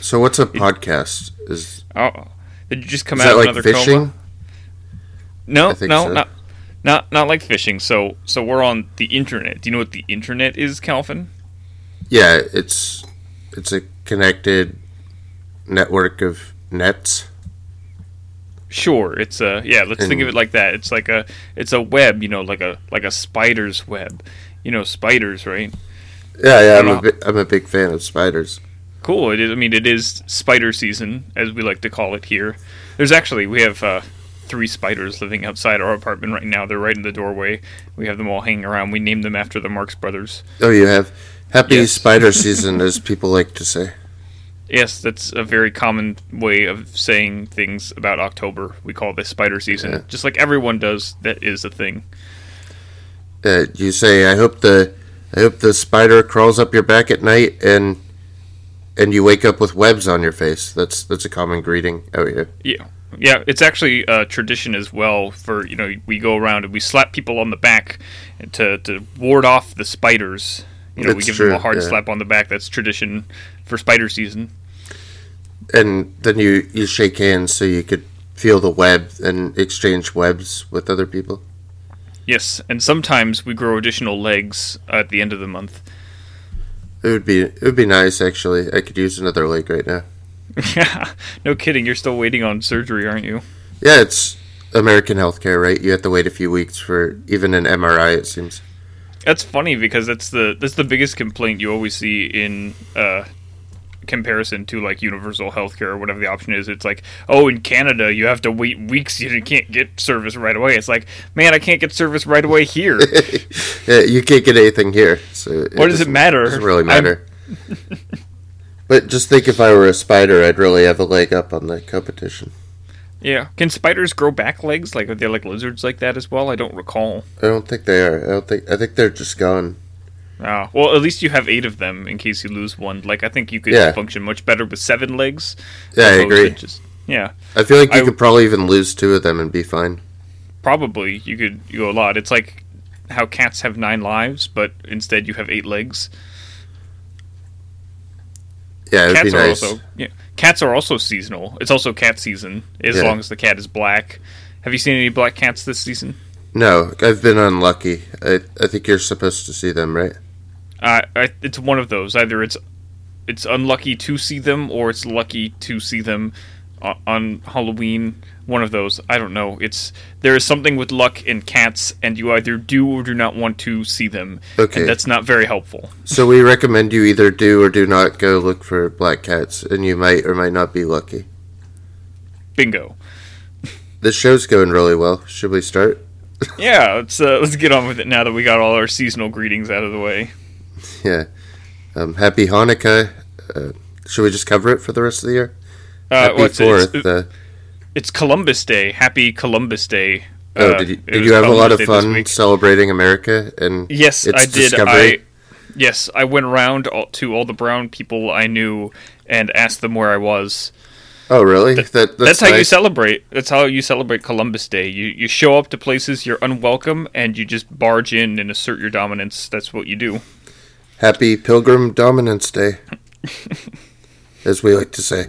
So what's a podcast? Is Oh, did you just come out of like another fishing? coma? No, no, so. not not not like fishing. So so we're on the internet. Do you know what the internet is, Calvin? Yeah, it's it's a connected network of nets. Sure, it's a yeah. Let's think of it like that. It's like a it's a web, you know, like a like a spider's web. You know, spiders, right? Yeah, yeah, I'm a, bi- I'm a big fan of spiders. Cool. It is. I mean, it is spider season, as we like to call it here. There's actually we have uh, three spiders living outside our apartment right now. They're right in the doorway. We have them all hanging around. We named them after the Marx Brothers. Oh, you have happy Yes. spider season, as people like to say. Yes, that's a very common way of saying things about October. We call this spider season, Yeah. just like everyone does. That is a thing. Uh, you say, "I hope the I hope the spider crawls up your back at night and and you wake up with webs on your face." That's that's a common greeting out here. Yeah, yeah. It's actually a tradition as well. For you know, we go around and we slap people on the back to to ward off the spiders. You know, we give them a hard yeah. slap on the back. That's tradition for spider season. And then you you shake hands so you could feel the web and exchange webs with other people. Yes, and sometimes we grow additional legs at the end of the month. It would be it would be nice actually. I could use another leg right now. Yeah, no kidding. You're still waiting on surgery, aren't you? Yeah, it's American healthcare, right? You have to wait a few weeks for even an MRI. It seems. That's funny because that's the that's the biggest complaint you always see in uh, comparison to like universal healthcare or whatever the option is. It's like, oh, in Canada you have to wait weeks. You can't get service right away. It's like, man, I can't get service right away here. Yeah, you can't get anything here. So What does it matter? Doesn't really matter. but just think if I were a spider, I'd really have a leg up on the competition. yeah, can spiders grow back legs? Like are they like lizards like that as well? I don't recall. I don't think they are. I don't think. I think they're just gone. Oh, well, at least you have eight of them in case you lose one. Like I think you could Yeah. function much better with seven legs. Yeah, I agree. Just, yeah. I feel like you I- could probably even lose two of them and be fine. Probably you could go a lot. It's like how cats have nine lives, but instead you have eight legs. Yeah, Cats be are nice. also yeah. Cats are also seasonal. It's also cat season as Yeah. long as the cat is black. Have you seen any black cats this season? No, I've been unlucky. I I think you're supposed to see them, right? Uh, I, it's one of those. Either it's it's unlucky to see them, or it's lucky to see them o- on Halloween. One of those. I don't know. It's there is something with luck in cats, and you either do or do not want to see them. Okay. And that's not very helpful. So we recommend you either do or do not go look for black cats, and you might or might not be lucky. Bingo. This show's going really well. Should we start? Yeah, let's uh, let's get on with it now that we got all our seasonal greetings out of the way. Yeah. Um, happy Hanukkah. Uh, should we just cover it for the rest of the year? Uh, happy what's it? Fourth. It's, uh, it's Columbus Day. Happy Columbus Day. oh, Uh, did you, did you have a lot of Day fun celebrating America and Yes, I did. discovery? I yes, I went around all, to all the brown people I knew and asked them where I was. Oh, really? Th- that, That's, how you celebrate. That's how you celebrate Columbus Day. You you show up to places you're unwelcome and you just barge in and assert your dominance. That's what you do. Happy Pilgrim Dominance Day, as we like to say.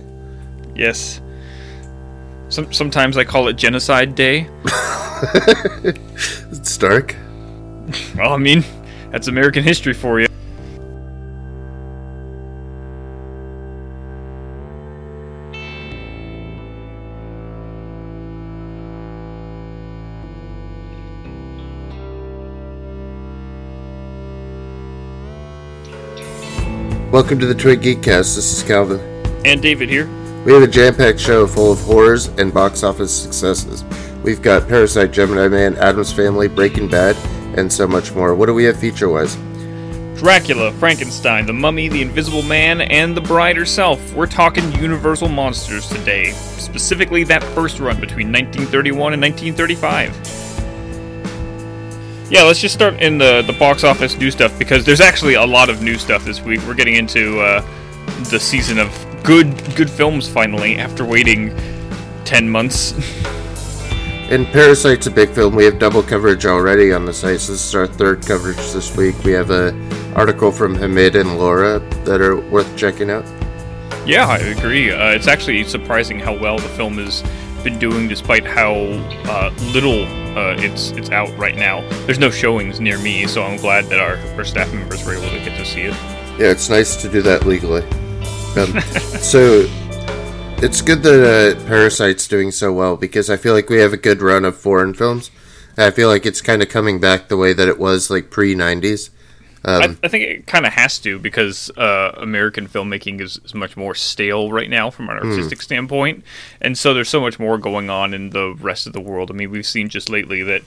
Yes. Some, sometimes I call it Genocide Day. It's dark. Well, I mean, that's American history for you. Welcome to the Twin Geekcast. This is Calvin. And David here. We have a jam-packed show full of horrors and box office successes. We've got Parasite, Gemini Man, Addams Family, Breaking Bad, and so much more. What do we have feature-wise? Dracula, Frankenstein, the Mummy, the Invisible Man, and the Bride herself. We're talking Universal Monsters today, specifically that first run between 1931 and 1935. Yeah, let's just start in the, the box office new stuff because there's actually a lot of new stuff this week. We're getting into uh, the season of good good films finally after waiting 10 months. And Parasite's a big film. We have double coverage already on the site. So this is our third coverage this week. We have a article from Hamid and Laura that are worth checking out. Yeah, I agree. Uh, it's actually surprising how well the film has been doing, despite how uh, little uh, it's it's out right now. There's no showings near me, so I'm glad that our, our staff members were able to get to see it. Yeah, it's nice to do that legally. Um, so it's good that uh, Parasite's doing so well because I feel like we have a good run of foreign films. I feel like it's kind of coming back the way that it was like pre '90s. Um, I, I, think it kind of has to because uh, American filmmaking is, is, much more stale right now from an hmm. artistic mm. standpoint, and so there's so much more going on in the rest of the world. I mean, we've seen just lately that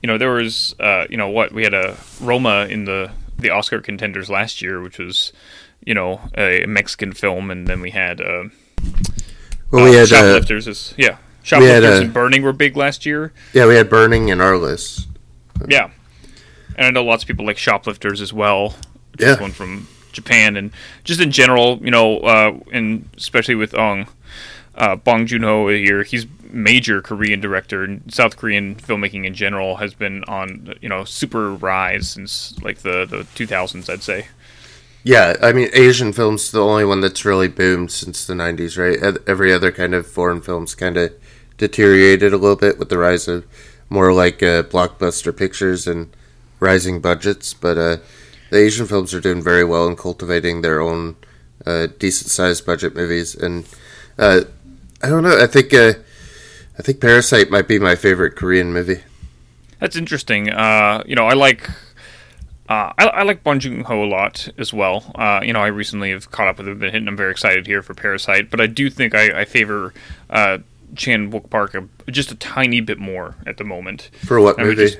you know there was uh, you know what we had a Roma in the the Oscar contenders last year, which was you know a Mexican film, and then we had uh, well, we uh, had uh, shoplifters. Is, yeah, shoplifters had, and Burning were big last year. Yeah, we had Burning in our list. Yeah, and I know lots of people like shoplifters as well. Yeah, one from Japan and just in general, you know, uh, and especially with Ong. Uh, Bong Joon Ho here, he's major Korean director and South Korean filmmaking in general has been on you know super rise since like the the 2000s, I'd say. Yeah, I mean Asian films the only one that's really boomed since the 90s, right? Every other kind of foreign films kind of deteriorated a little bit with the rise of more like uh, blockbuster pictures and rising budgets, but uh, the Asian films are doing very well in cultivating their own uh, decent sized budget movies. And uh, I don't know. I think uh, I think Parasite might be my favorite Korean movie. That's interesting. Uh, you know, I like. Uh, I, I, like Bong Joon Ho a lot as well. Uh, you know, I recently have caught up with him, and I'm very excited here for Parasite. But I do think I, I favor uh, Chan Wook Park a, just a tiny bit more at the moment. For what movie? Just,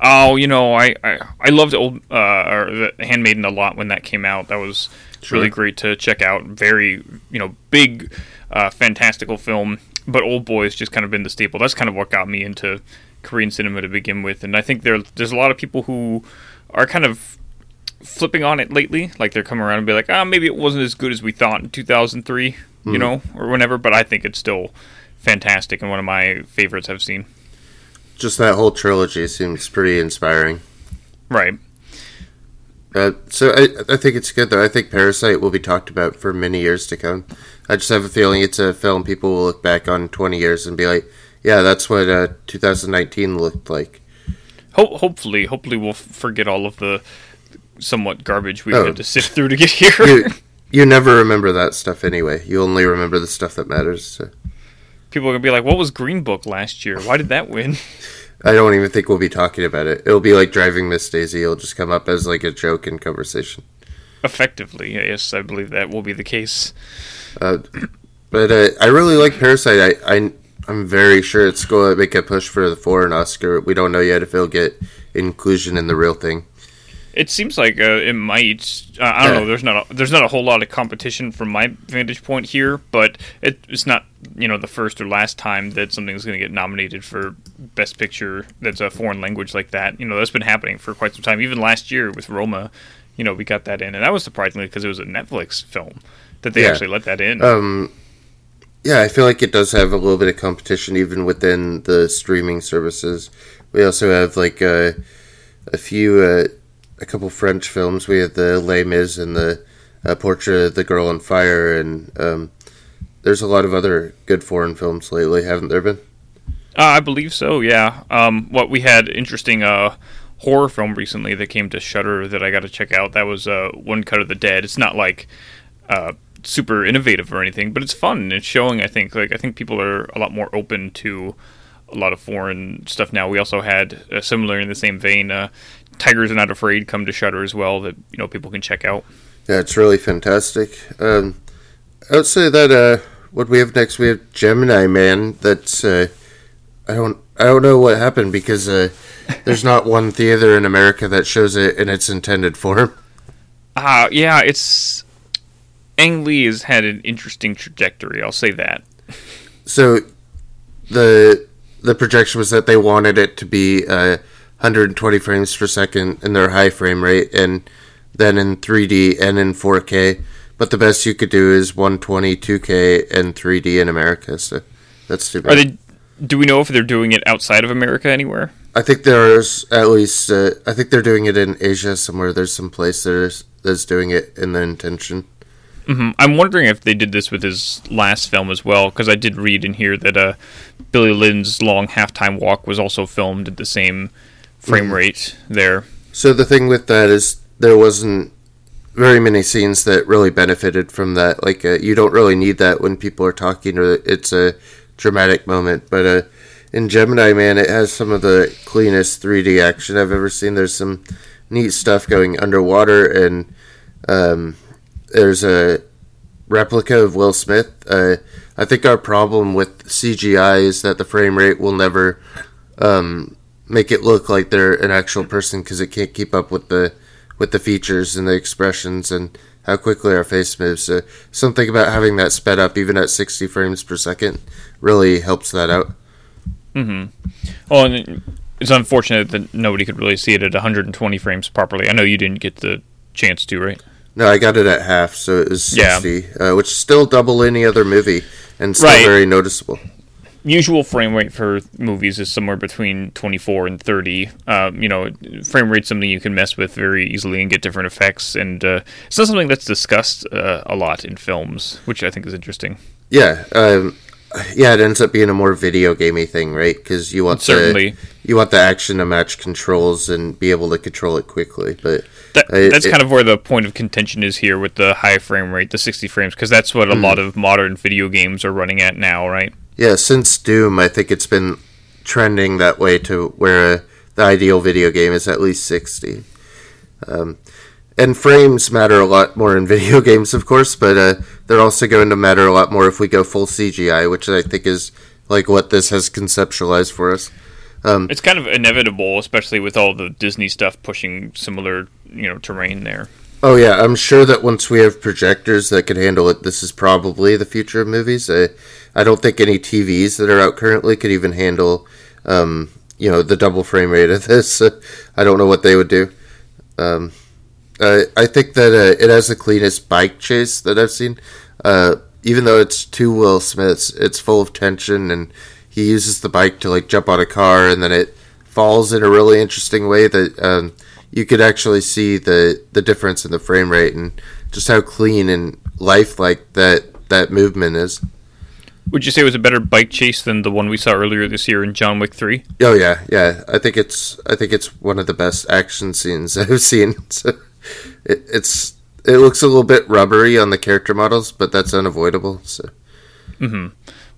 Oh, you know, I I, I loved old uh, or the Handmaiden a lot when that came out. That was sure. really great to check out. Very you know big, uh, fantastical film. But Old Boy has just kind of been the staple. That's kind of what got me into Korean cinema to begin with. And I think there there's a lot of people who are kind of flipping on it lately. Like they're coming around and be like, ah, oh, maybe it wasn't as good as we thought in 2003, mm. you hmm. know, or whenever. But I think it's still fantastic and one of my favorites I've seen just that whole trilogy seems pretty inspiring. Right. Uh, so I, I think it's good though. I think Parasite will be talked about for many years to come. I just have a feeling it's a film people will look back on 20 years and be like, yeah, that's what uh, 2019 looked like. Ho- hopefully, hopefully we'll forget all of the somewhat garbage we oh. had to sift through to get here. you, you never remember that stuff anyway. You only remember the stuff that matters. So people are gonna be like, "What was Green Book last year? Why did that win?" I don't even think we'll be talking about it. It'll be like driving Miss Daisy. It'll just come up as like a joke in conversation. Effectively, yes, I believe that will be the case. Uh, but uh, I really like Parasite. I, I I'm very sure it's going to make a push for the foreign Oscar. We don't know yet if it'll get inclusion in the real thing. It seems like uh, it might. Uh, I don't know. There's not a, there's not a whole lot of competition from my vantage point here, but it, it's not you know the first or last time that something's going to get nominated for best picture that's a foreign language like that. You know that's been happening for quite some time. Even last year with Roma, you know we got that in, and that was surprisingly because it was a Netflix film that they yeah. actually let that in. Um, yeah, I feel like it does have a little bit of competition even within the streaming services. We also have like uh, a few. Uh, a couple French films. We had the Les Mis and the uh, Portrait of the Girl on Fire, and um, there's a lot of other good foreign films lately, haven't there been? Uh, I believe so. Yeah. Um, what we had interesting uh, horror film recently that came to Shudder that I got to check out. That was uh, One Cut of the Dead. It's not like uh, super innovative or anything, but it's fun. It's showing. I think like I think people are a lot more open to a lot of foreign stuff now. We also had uh, similar in the same vein, uh, Tigers Are Not Afraid come to Shudder as well that you know people can check out. Yeah, it's really fantastic. Um, I would say that uh, what we have next, we have Gemini Man. That's uh, I don't I don't know what happened because uh, there's not one theater in America that shows it in its intended form. Uh, yeah, it's Ang Lee has had an interesting trajectory. I'll say that. So the the projection was that they wanted it to be uh, 120 frames per second in their high frame rate, and then in 3D and in 4K. But the best you could do is 120, 2K, and 3D in America. So that's too bad. Are they? Do we know if they're doing it outside of America anywhere? I think there's at least. Uh, I think they're doing it in Asia somewhere. There's some place there's that's doing it in the intention. hmm I'm wondering if they did this with his last film as well, because I did read in here that uh, Billy Lynn's long halftime walk was also filmed at the same frame Mhm. rate there. So the thing with that is there wasn't very many scenes that really benefited from that. Like uh, you don't really need that when people are talking or it's a dramatic moment. But uh, in Gemini Man, it has some of the cleanest 3D action I've ever seen. There's some neat stuff going underwater, and um, there's a replica of Will Smith. Uh, I think our problem with CGI is that the frame rate will never um, make it look like they're an actual person because it can't keep up with the with the features and the expressions and how quickly our face moves. So something about having that sped up, even at 60 frames per second, really helps that out. hmm Well, and it's unfortunate that nobody could really see it at 120 frames properly. I know you didn't get the chance to, right? No, I got it at half, so it was Yeah. 60, uh, which is still double any other movie and still Right. very noticeable. Usual frame rate for movies is somewhere between 24 and 30. Um, you know, frame rate's something you can mess with very easily and get different effects, and uh, it's not something that's discussed uh, a lot in films, which I think is interesting. Yeah, um, yeah, it ends up being a more video gamey thing, right? Because you want Certainly, the you want the action to match controls and be able to control it quickly. But that, that's it- kind of where the point of contention is here with the high frame rate, the 60 frames, because that's what a Hmm. lot of modern video games are running at now, right? Yeah, since Doom, I think it's been trending that way to where the ideal video game is at least 60. Um, and frames matter a lot more in video games, of course, but uh, they're also going to matter a lot more if we go full CGI, which I think is like what this has conceptualized for us. Um, It's kind of inevitable, especially with all the Disney stuff pushing similar, you know, terrain there. Oh yeah, I'm sure that once we have projectors that can handle it, this is probably the future of movies. I, I don't think any TVs that are out currently could even handle, um, you know, the double frame rate of this. I don't know what they would do. Um, I I think that uh, it has the cleanest bike chase that I've seen. Uh, even though it's two Will Smiths, it's full of tension, and he uses the bike to like jump on a car, and then it falls in a really interesting way that um, you could actually see the the difference in the frame rate and just how clean and lifelike that that movement is. Would you say it was a better bike chase than the one we saw earlier this year in John Wick 3? Oh yeah, yeah. I think it's I think it's one of the best action scenes I've seen. So it, it's it looks a little bit rubbery on the character models, but that's unavoidable. So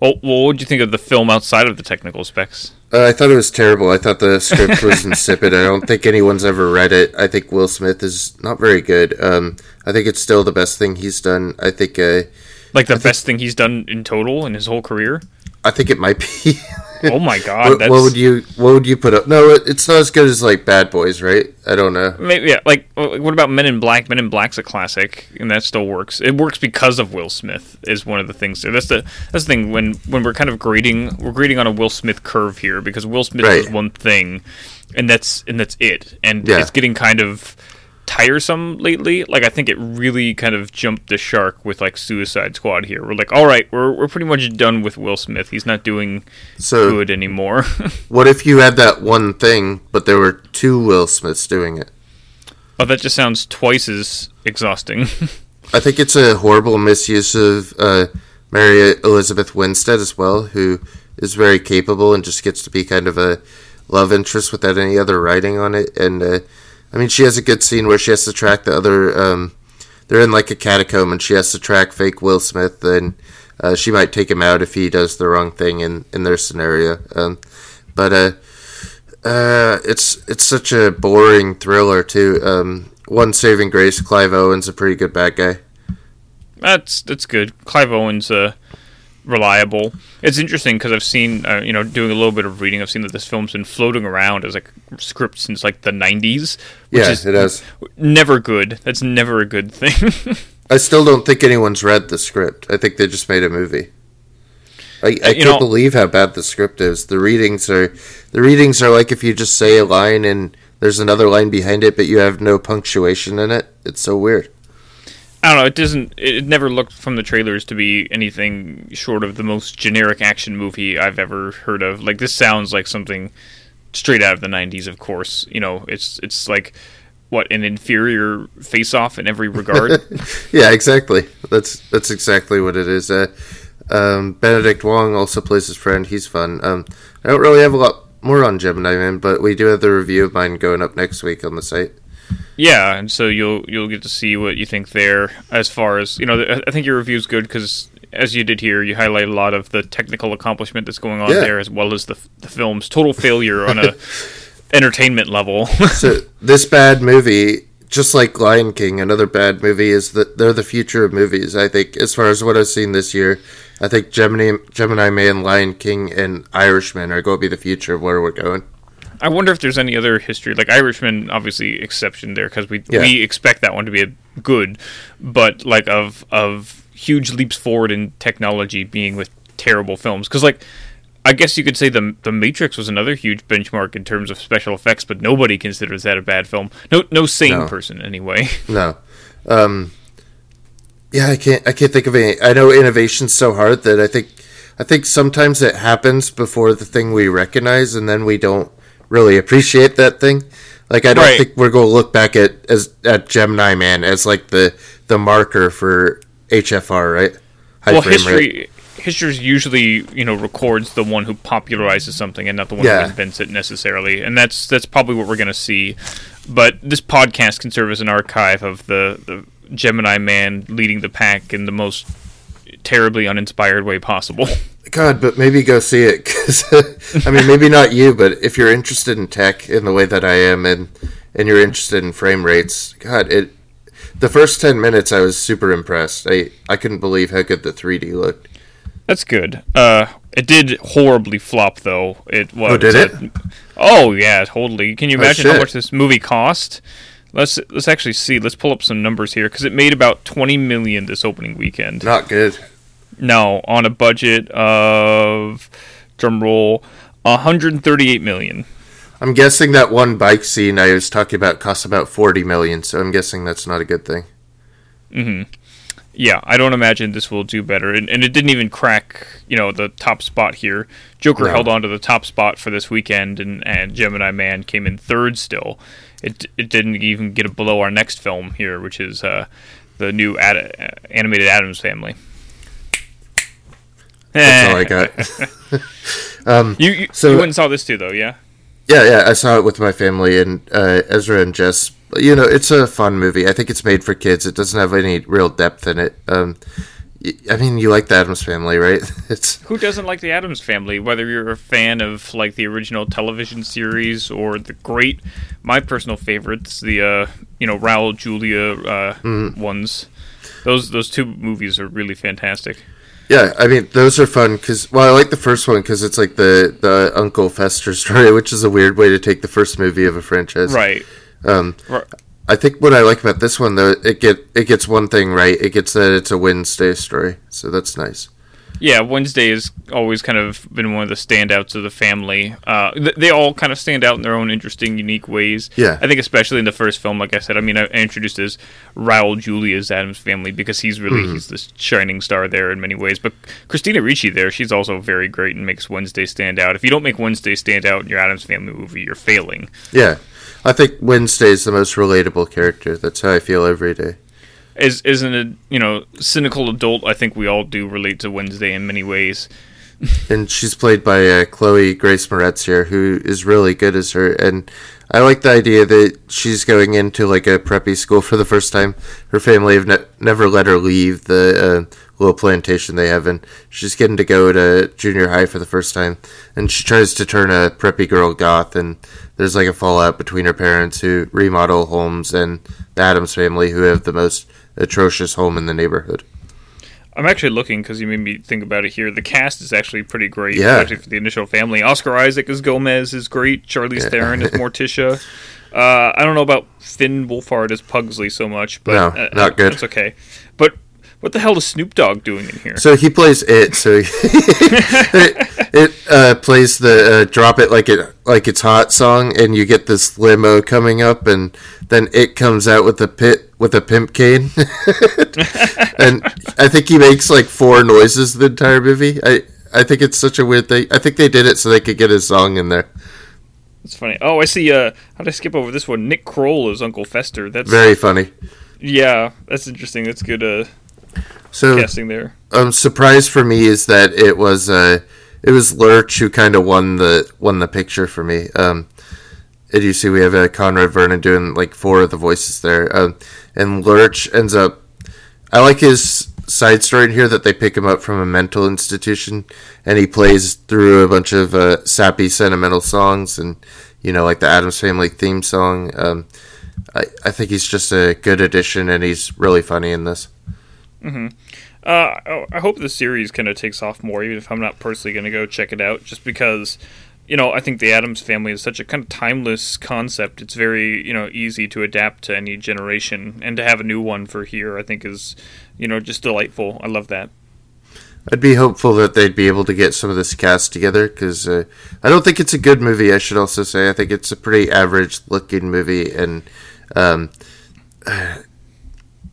Well, well what would you think of the film outside of the technical specs? Uh, I thought it was terrible. I thought the script was insipid. I don't think anyone's ever read it. I think Will Smith is not very good. Um, I think it's still the best thing he's done. I think uh, Like the best thing he's done in total in his whole career? I think it might be. Oh my god, what, that's what would you What would you put up? No, it, it's not as good as like Bad Boys, right? I don't know. Maybe, yeah, like uh, what about Men in Black? Men in Black's a classic, and that still works. It works because of Will Smith is one of the things. That's the that's the thing when when we're kind of grading, we're grading on a Will Smith curve here because Will Smith Right. does one thing, and that's and that's it. And Yeah. it's getting kind of tiresome lately. Like I think it really kind of jumped the shark with like Suicide Squad here. We're like, all right, we're we're pretty much done with Will Smith. He's not doing So good anymore. what if you had that one thing, but there were two Will Smiths doing it? oh, that just sounds twice as exhausting. I think it's a horrible misuse of uh, Mary Elizabeth Winstead as well, who is very capable and just gets to be kind of a love interest without any other writing on it. And uh, I mean, she has a good scene where she has to track the other. Um, they're in like a catacomb, and she has to track fake Will Smith, and uh, she might take him out if he does the wrong thing in in their scenario. Um, but uh, uh, it's it's such a boring thriller too. Um, one saving grace, Clive Owen's a pretty good bad guy. That's that's good. Clive Owen's uh, reliable. It's interesting because I've seen, uh, you know, doing a little bit of reading. I've seen that this film's been floating around as like a script since like the '90s, which Yeah, is it has. never good. That's never a good thing. I still don't think anyone's read the script. I think they just made a movie. I, I Uh, can't know- believe how bad the script is. The readings are the readings are like if you just say a line and there's another line behind it, but you have no punctuation in it. It's so weird. I don't know. It doesn't. It never looked from the trailers to be anything short of the most generic action movie I've ever heard of. Like this sounds like something straight out of the '90s. Of course, you know, it's it's like what an inferior face off in every regard. yeah, exactly. That's that's exactly what it is. Uh, um, Benedict Wong also plays his friend. He's fun. Um, I don't really have a lot more on Gemini Man, but we do have the review of mine going up next week on the site. Yeah, and so you'll you'll get to see what you think there. As far as you know, I think your review is good because as you did here, you highlight a lot of the technical accomplishment that's going on yeah. there, as well as the the film's total failure on a entertainment level. so this bad movie, just like Lion King, another bad movie, is that they're the future of movies. I think, as far as what I've seen this year, I think Gemini, Gemini Man, Lion King, and Irishman are going to be the future of where we're going. I wonder if there's any other history, like Irishman, obviously exception there because we yeah. we expect that one to be a good, but like of of huge leaps forward in technology being with terrible films because like I guess you could say the the Matrix was another huge benchmark in terms of special effects, but nobody considers that a bad film. No, no sane no. person anyway. No, um, yeah, I can't I can't think of any. I know innovation's so hard that I think I think sometimes it happens before the thing we recognize, and then we don't really appreciate that thing. Like I don't right. think we're going to look back at as at Gemini Man as like the the marker for HFR, right? High well, history history usually you know records the one who popularizes something and not the one yeah. who invents it necessarily, and that's that's probably what we're going to see. But this podcast can serve as an archive of the the Gemini Man leading the pack in the most terribly uninspired way possible. God, but maybe go see it because I mean, maybe not you, but if you're interested in tech in the way that I am, and and you're interested in frame rates, God, it. The first ten minutes, I was super impressed. I I couldn't believe how good the 3D looked. That's good. Uh, it did horribly flop though. It was. Oh, did it? oh yeah, totally. Can you oh, imagine oh, how much this movie cost? Let's let's actually see. Let's pull up some numbers here because it made about twenty million this opening weekend. Not good. No, on a budget of drum roll, 138 million. I'm guessing that one bike scene I was talking about cost about 40 million, so I'm guessing that's not a good thing. Mm-hmm. Yeah, I don't imagine this will do better, and, and it didn't even crack, you know, the top spot here. Joker no. held on to the top spot for this weekend, and, and Gemini Man came in third still. It it didn't even get below our next film here, which is uh, the new ad- animated Addams Family. That's all I got. um, you you, so, you went and saw this too, though, yeah? Yeah, yeah. I saw it with my family and uh, Ezra and Jess. You know, it's a fun movie. I think it's made for kids. It doesn't have any real depth in it. Um, I mean, you like the Addams Family, right? It's who doesn't like the Addams Family? Whether you're a fan of like the original television series or the great, my personal favorites, the uh, you know Raul Julia uh, mm-hmm. ones. Those those two movies are really fantastic. Yeah, I mean those are fun because well, I like the first one because it's like the the Uncle Fester story, which is a weird way to take the first movie of a franchise. Right. Um, right. I think what I like about this one though, it get it gets one thing right. It gets that it's a Wednesday story, so that's nice. Yeah, Wednesday has always kind of been one of the standouts of the family. Uh, th- they all kind of stand out in their own interesting, unique ways. Yeah, I think especially in the first film, like I said, I mean, I, introduced as Raul Julia's Addams Family because he's really mm-hmm. he's the shining star there in many ways. But Christina Ricci there, she's also very great and makes Wednesday stand out. If you don't make Wednesday stand out in your Addams Family movie, you're failing. Yeah, I think Wednesday is the most relatable character. That's how I feel every day as as an you know cynical adult, I think we all do relate to Wednesday in many ways. and she's played by uh, Chloe Grace Moretz here, who is really good as her. And I like the idea that she's going into like a preppy school for the first time. Her family have ne- never let her leave the uh, little plantation they have, and she's getting to go to junior high for the first time. And she tries to turn a preppy girl goth, and there's like a fallout between her parents who remodel homes and the Addams family who have the most atrocious home in the neighborhood. I'm actually looking because you made me think about it here. The cast is actually pretty great, yeah. especially for the initial family. Oscar Isaac as Gomez is great. Charlize yeah. Theron as Morticia. Uh, I don't know about Finn Wolfhard as Pugsley so much, but no, uh, not good. That's okay. But what the hell is Snoop Dogg doing in here? So he plays it. So it, it uh, plays the uh, "Drop It Like It Like It's Hot" song, and you get this limo coming up, and then it comes out with a pit with a pimp cane, and I think he makes like four noises the entire movie. I I think it's such a weird thing. I think they did it so they could get his song in there. That's funny. Oh, I see. Uh, how did I skip over this one? Nick Kroll is Uncle Fester. That's Very funny. yeah. That's interesting. That's good. Uh, So, casting there. um, surprise for me is that it was uh, it was Lurch who kind of won the won the picture for me. Um, and you see, we have uh, Conrad Vernon doing like four of the voices there, um, and Lurch ends up. I like his side story in here that they pick him up from a mental institution, and he plays through a bunch of uh, sappy, sentimental songs, and you know, like the Addams Family theme song. Um, I I think he's just a good addition, and he's really funny in this. Uh, I I hope the series kind of takes off more, even if I'm not personally going to go check it out, just because, you know, I think the Addams family is such a kind of timeless concept. It's very, you know, easy to adapt to any generation, and to have a new one for here, I think is, you know, just delightful. I love that. I'd be hopeful that they'd be able to get some of this cast together because uh, I don't think it's a good movie. I should also say I think it's a pretty average looking movie, and um, I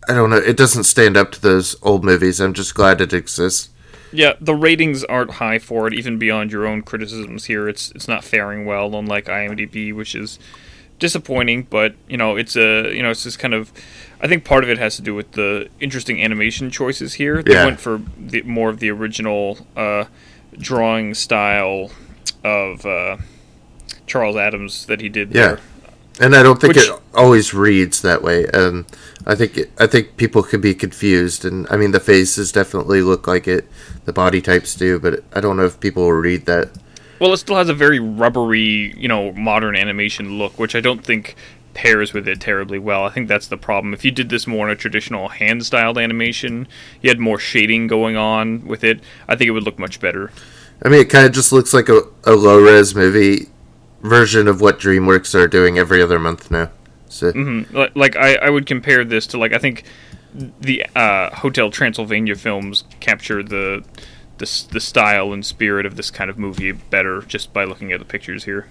don't know. It doesn't stand up to those old movies. I'm just glad it exists. Yeah, the ratings aren't high for it, even beyond your own criticisms here. It's it's not faring well, unlike IMDb, which is disappointing. But you know, it's a you know, it's just kind of. I think part of it has to do with the interesting animation choices here. They Yeah. went for the, more of the original uh, drawing style of uh, Charles Addams that he did Yeah. there. And I don't think Which- it always reads that way. Um, I think it, I think people could be confused, and I mean the faces definitely look like it, the body types do, but I don't know if people will read that. Well, it still has a very rubbery, you know, modern animation look, which I don't think pairs with it terribly well. I think that's the problem. If you did this more in a traditional hand-styled animation, you had more shading going on with it, I think it would look much better. I mean, it kind of just looks like a, a low res movie version of what DreamWorks are doing every other month now. So Mhm. Like I, I would compare this to like I think the uh, Hotel Transylvania films capture the, the the style and spirit of this kind of movie better just by looking at the pictures here.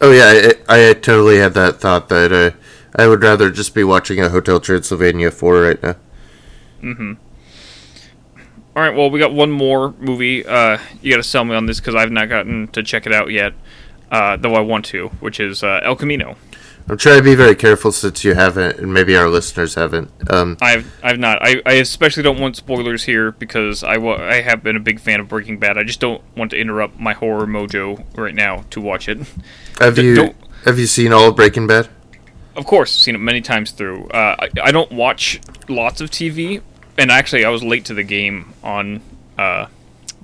Oh yeah, I, I totally had that thought that uh, I would rather just be watching a Hotel Transylvania 4 right now. Hmm. All right, well, we got one more movie. Uh, you got to sell me on this because I've not gotten to check it out yet, uh, though I want to, which is uh, El Camino. I'm trying to be very careful since you haven't, and maybe our listeners haven't. Um, I've I've not. I, I especially don't want spoilers here because I, wa- I have been a big fan of Breaking Bad. I just don't want to interrupt my horror mojo right now to watch it. have D- you don't- have you seen all of Breaking Bad? Of course, seen it many times through. Uh, I, I don't watch lots of TV, and actually, I was late to the game on uh,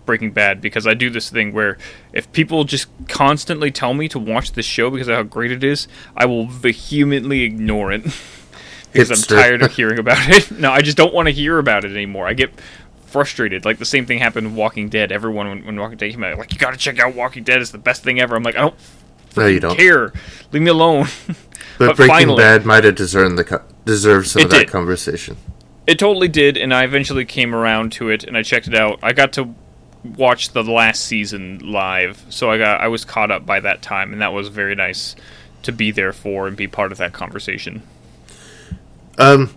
Breaking Bad because I do this thing where if people just constantly tell me to watch this show because of how great it is, I will vehemently ignore it because I'm uh, tired of hearing about it. No, I just don't want to hear about it anymore. I get frustrated. Like the same thing happened with Walking Dead. Everyone when, when Walking Dead came out, like you got to check out Walking Dead. It's the best thing ever. I'm like, I don't No, you don't. care. Leave me alone. But, But Breaking finally- Bad might have deserved the co- deserved some of that did. conversation. It totally did, and I eventually came around to it, and I checked it out. I got to watch the last season live, so I got I was caught up by that time, and that was very nice to be there for and be part of that conversation. Um,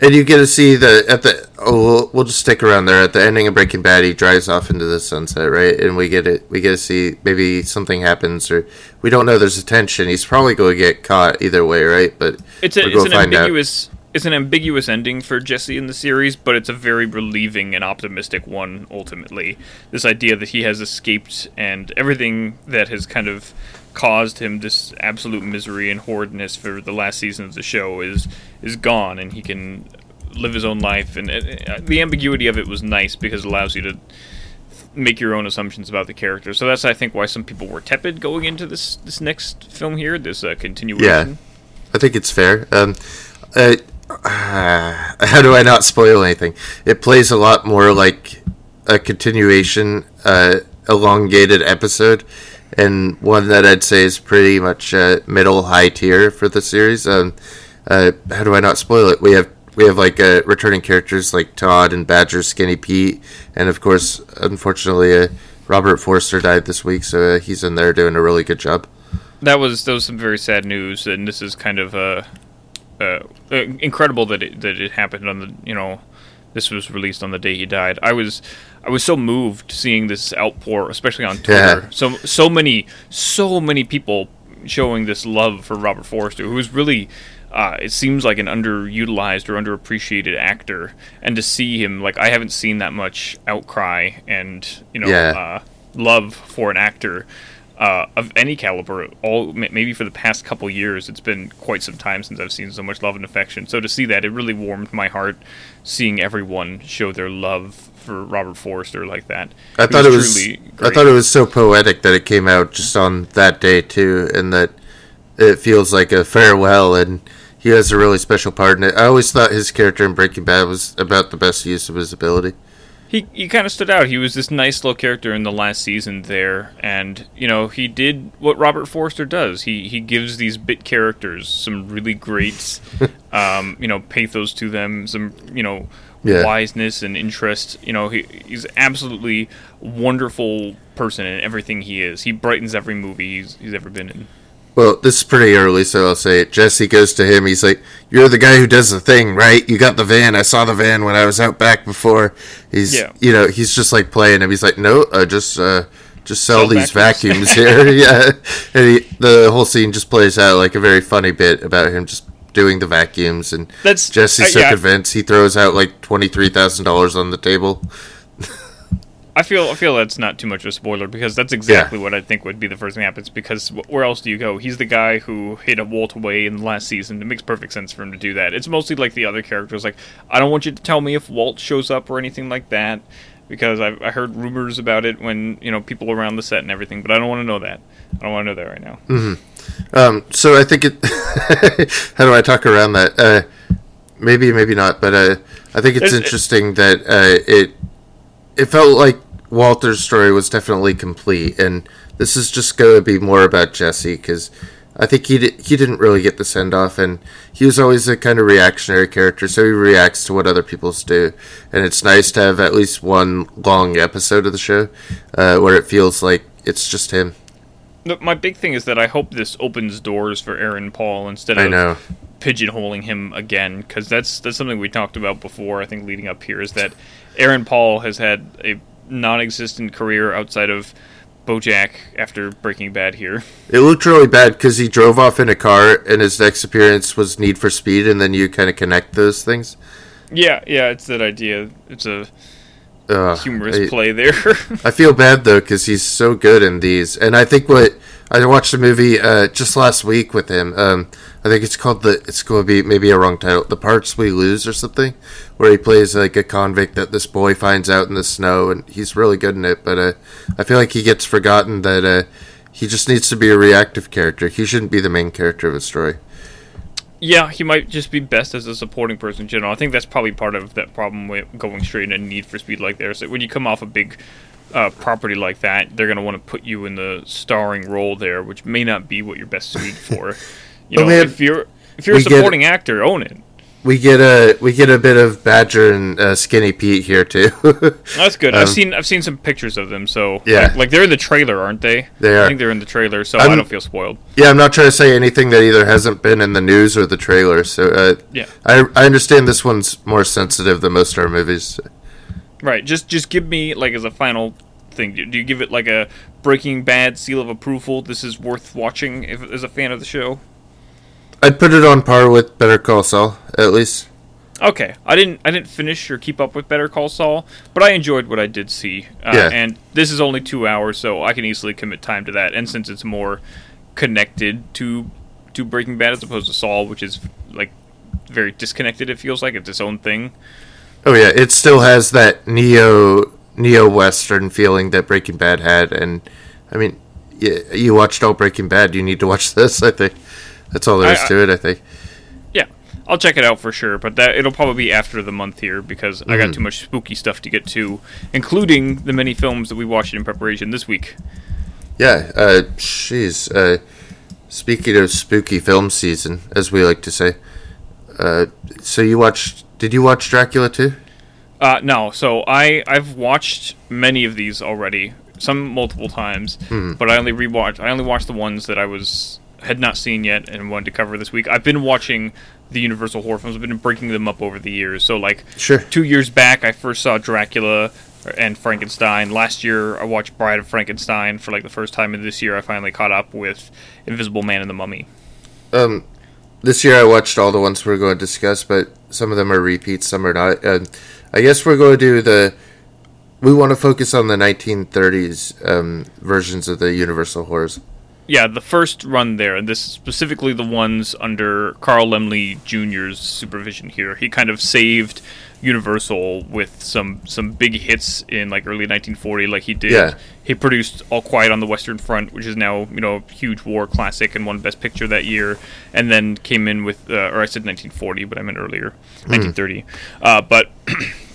and you get to see the at the oh we'll, we'll just stick around there at the ending of Breaking Bad. He drives off into the sunset, right? And we get it. We get to see maybe something happens, or we don't know. There's a tension. He's probably going to get caught either way, right? But It's a, it's an ambiguous. out. It's an ambiguous ending for Jesse in the series, but it's a very relieving and optimistic one ultimately. This idea that he has escaped and everything that has kind of caused him this absolute misery and horridness for the last season of the show is is gone and he can live his own life and uh, the ambiguity of it was nice because it allows you to make your own assumptions about the character. So that's I think why some people were tepid going into this this next film here, this uh, continuation. I think it's fair. Um, uh, how do I not spoil anything? It plays a lot more like a continuation, uh, elongated episode, and one that I'd say is pretty much uh, middle high tier for the series. Um, uh, how do I not spoil it? We have we have like uh, returning characters like Todd and Badger, Skinny Pete, and of course, unfortunately, uh, Robert Forster died this week, so uh, he's in there doing a really good job. that was that was some very sad news, and this is kind of uh, uh, uh, incredible that it, that it happened on the you know this was released on the day he died. I was I was so moved seeing this outpour, especially on Twitter. Yeah. So so many so many people showing this love for Robert Forster, who is really. Uh, it seems like an underutilized or underappreciated actor, and to see him like I haven't seen that much outcry and you know Yeah. uh, love for an actor uh, of any caliber. All maybe for the past couple years, it's been quite some time since I've seen so much love and affection. So to see that, it really warmed my heart. Seeing everyone show their love for Robert Forster like that. I thought it was. truly I thought it was so poetic that it came out just on that day too, and that it feels like a farewell, and he has a really special part in it. I always thought his character in Breaking Bad was about the best use of his ability. He he kind of stood out. He was this nice little character in the last season there, and you know he did what Robert Forster does. He he gives these bit characters some really great, um, you know, pathos to them. Some you know Yeah. wiseness and interest. You know, he he's absolutely wonderful person in everything he is. He brightens every movie he's he's ever been in. Well, this is pretty early, so I'll say it. Jesse goes to him. He's like, "You're the guy who does the thing, right? You got the van. I saw the van when I was out back before." He's, Yeah. you know, he's just like playing him. He's like, "No, uh, just, uh, just sell, Sell these vacuums." vacuums here." yeah, and he, the whole scene just plays out like a very funny bit about him just doing the vacuums, and That's Jesse's uh, so yeah, convinced he throws out like twenty three thousand dollars on the table. I feel I feel that's not too much of a spoiler because that's exactly what I think would be the first thing that happens. Because where else do you go? He's the guy who hit a Walt away in the last season. It makes perfect sense for him to do that. It's mostly like the other characters. Like I don't want you to tell me if Walt shows up or anything like that because I, I heard rumors about it when you know people around the set and everything. But I don't want to know that. I don't want to know that right now. Um, so I think it. how do I talk around that? Uh, maybe, maybe not. But uh, I think it's It- it- interesting that uh, it it felt like Walter's story was definitely complete, and this is just going to be more about Jesse because I think he di- he didn't really get the send off, and he was always a kind of reactionary character, so he reacts to what other people's do, and it's nice to have at least one long episode of the show uh, where it feels like it's just him. My big thing is that I hope this opens doors for Aaron Paul instead of pigeonholing him again because that's that's something we talked about before. I think leading up here is that Aaron Paul has had a non-existent career outside of BoJack after Breaking Bad. Here, It looked really bad because he drove off in a car, and his next appearance was Need for Speed, and then you kind of connect those things. yeah, yeah, it's that idea. It's a Ugh, humorous I, play there. I feel bad though because he's so good in these, and I think what I watched a movie uh, just last week with him. Um, I think it's called the. It's going to be maybe a wrong title. The parts we lose or something, where he plays like a convict that this boy finds out in the snow, and he's really good in it. But uh, I feel like he gets forgotten that uh, he just needs to be a reactive character. He shouldn't be the main character of a story. yeah, he might just be best as a supporting person in general. I think that's probably part of that problem with going straight into Need for Speed like there. So when you come off a big uh, property like that, they're going to want to put you in the starring role there, which may not be what you're best suited for. You know, man, if you're if you're a we get- supporting actor, own it. We get a we get a bit of Badger and uh, Skinny Pete here too. That's good. Um, I've seen I've seen some pictures of them. So Yeah. like, like they're in the trailer, aren't they? They are. I think they're in the trailer, so I I'm- don't feel spoiled. yeah, I'm not trying to say anything that either hasn't been in the news or the trailer. So uh, Yeah. I I understand this one's more sensitive than most of our movies. Right. Just just give me like as a final thing. Do do you give it like a Breaking Bad seal of approval? This is worth watching if as a fan of the show. I'd put it on par with Better Call Saul at least. Okay, I didn't I didn't finish or keep up with Better Call Saul, but I enjoyed what I did see. Uh, Yeah. And this is only two hours, so I can easily commit time to that. And since it's more connected to to Breaking Bad as opposed to Saul, which is like very disconnected, it feels like it's its own thing. Oh yeah, it still has that neo neo western feeling that Breaking Bad had, and I mean, yeah, you watched all Breaking Bad. You need to watch this. I think that's all there is I- to it. I think. Yeah, I'll check it out for sure, but that it'll probably be after the month here because I Mm-hmm. got too much spooky stuff to get to, including the many films that we watched in preparation this week. Yeah, uh, jeez. Uh, speaking of spooky film season, as we like to say, uh, so you watched? Did you watch Dracula too? Uh, no, so I I've watched many of these already, some multiple times, but I only rewatched. I only watched the ones that I was had not seen yet and wanted to cover this week. I've been watching the Universal horror films. I've been breaking them up over the years. So like Sure. two years back, I first saw Dracula. and Frankenstein. Last year I watched Bride of Frankenstein for like the first time, and this year I finally caught up with Invisible Man and the Mummy. Um, this year I watched all the ones we're going to discuss, but some of them are repeats, some are not. And I guess we're going to do the. We want to focus on the 1930s um, versions of the Universal horrors. Yeah, the first run there, and this is specifically the ones under Carl Laemmle Jr.'s supervision here. He kind of saved Universal with some some big hits in like early 1940, like he did. Yeah. He produced All Quiet on the Western Front, which is now you know a huge war classic and won Best Picture that year, and then came in with, uh, or I said 1940, but I meant earlier, 1930. Uh, but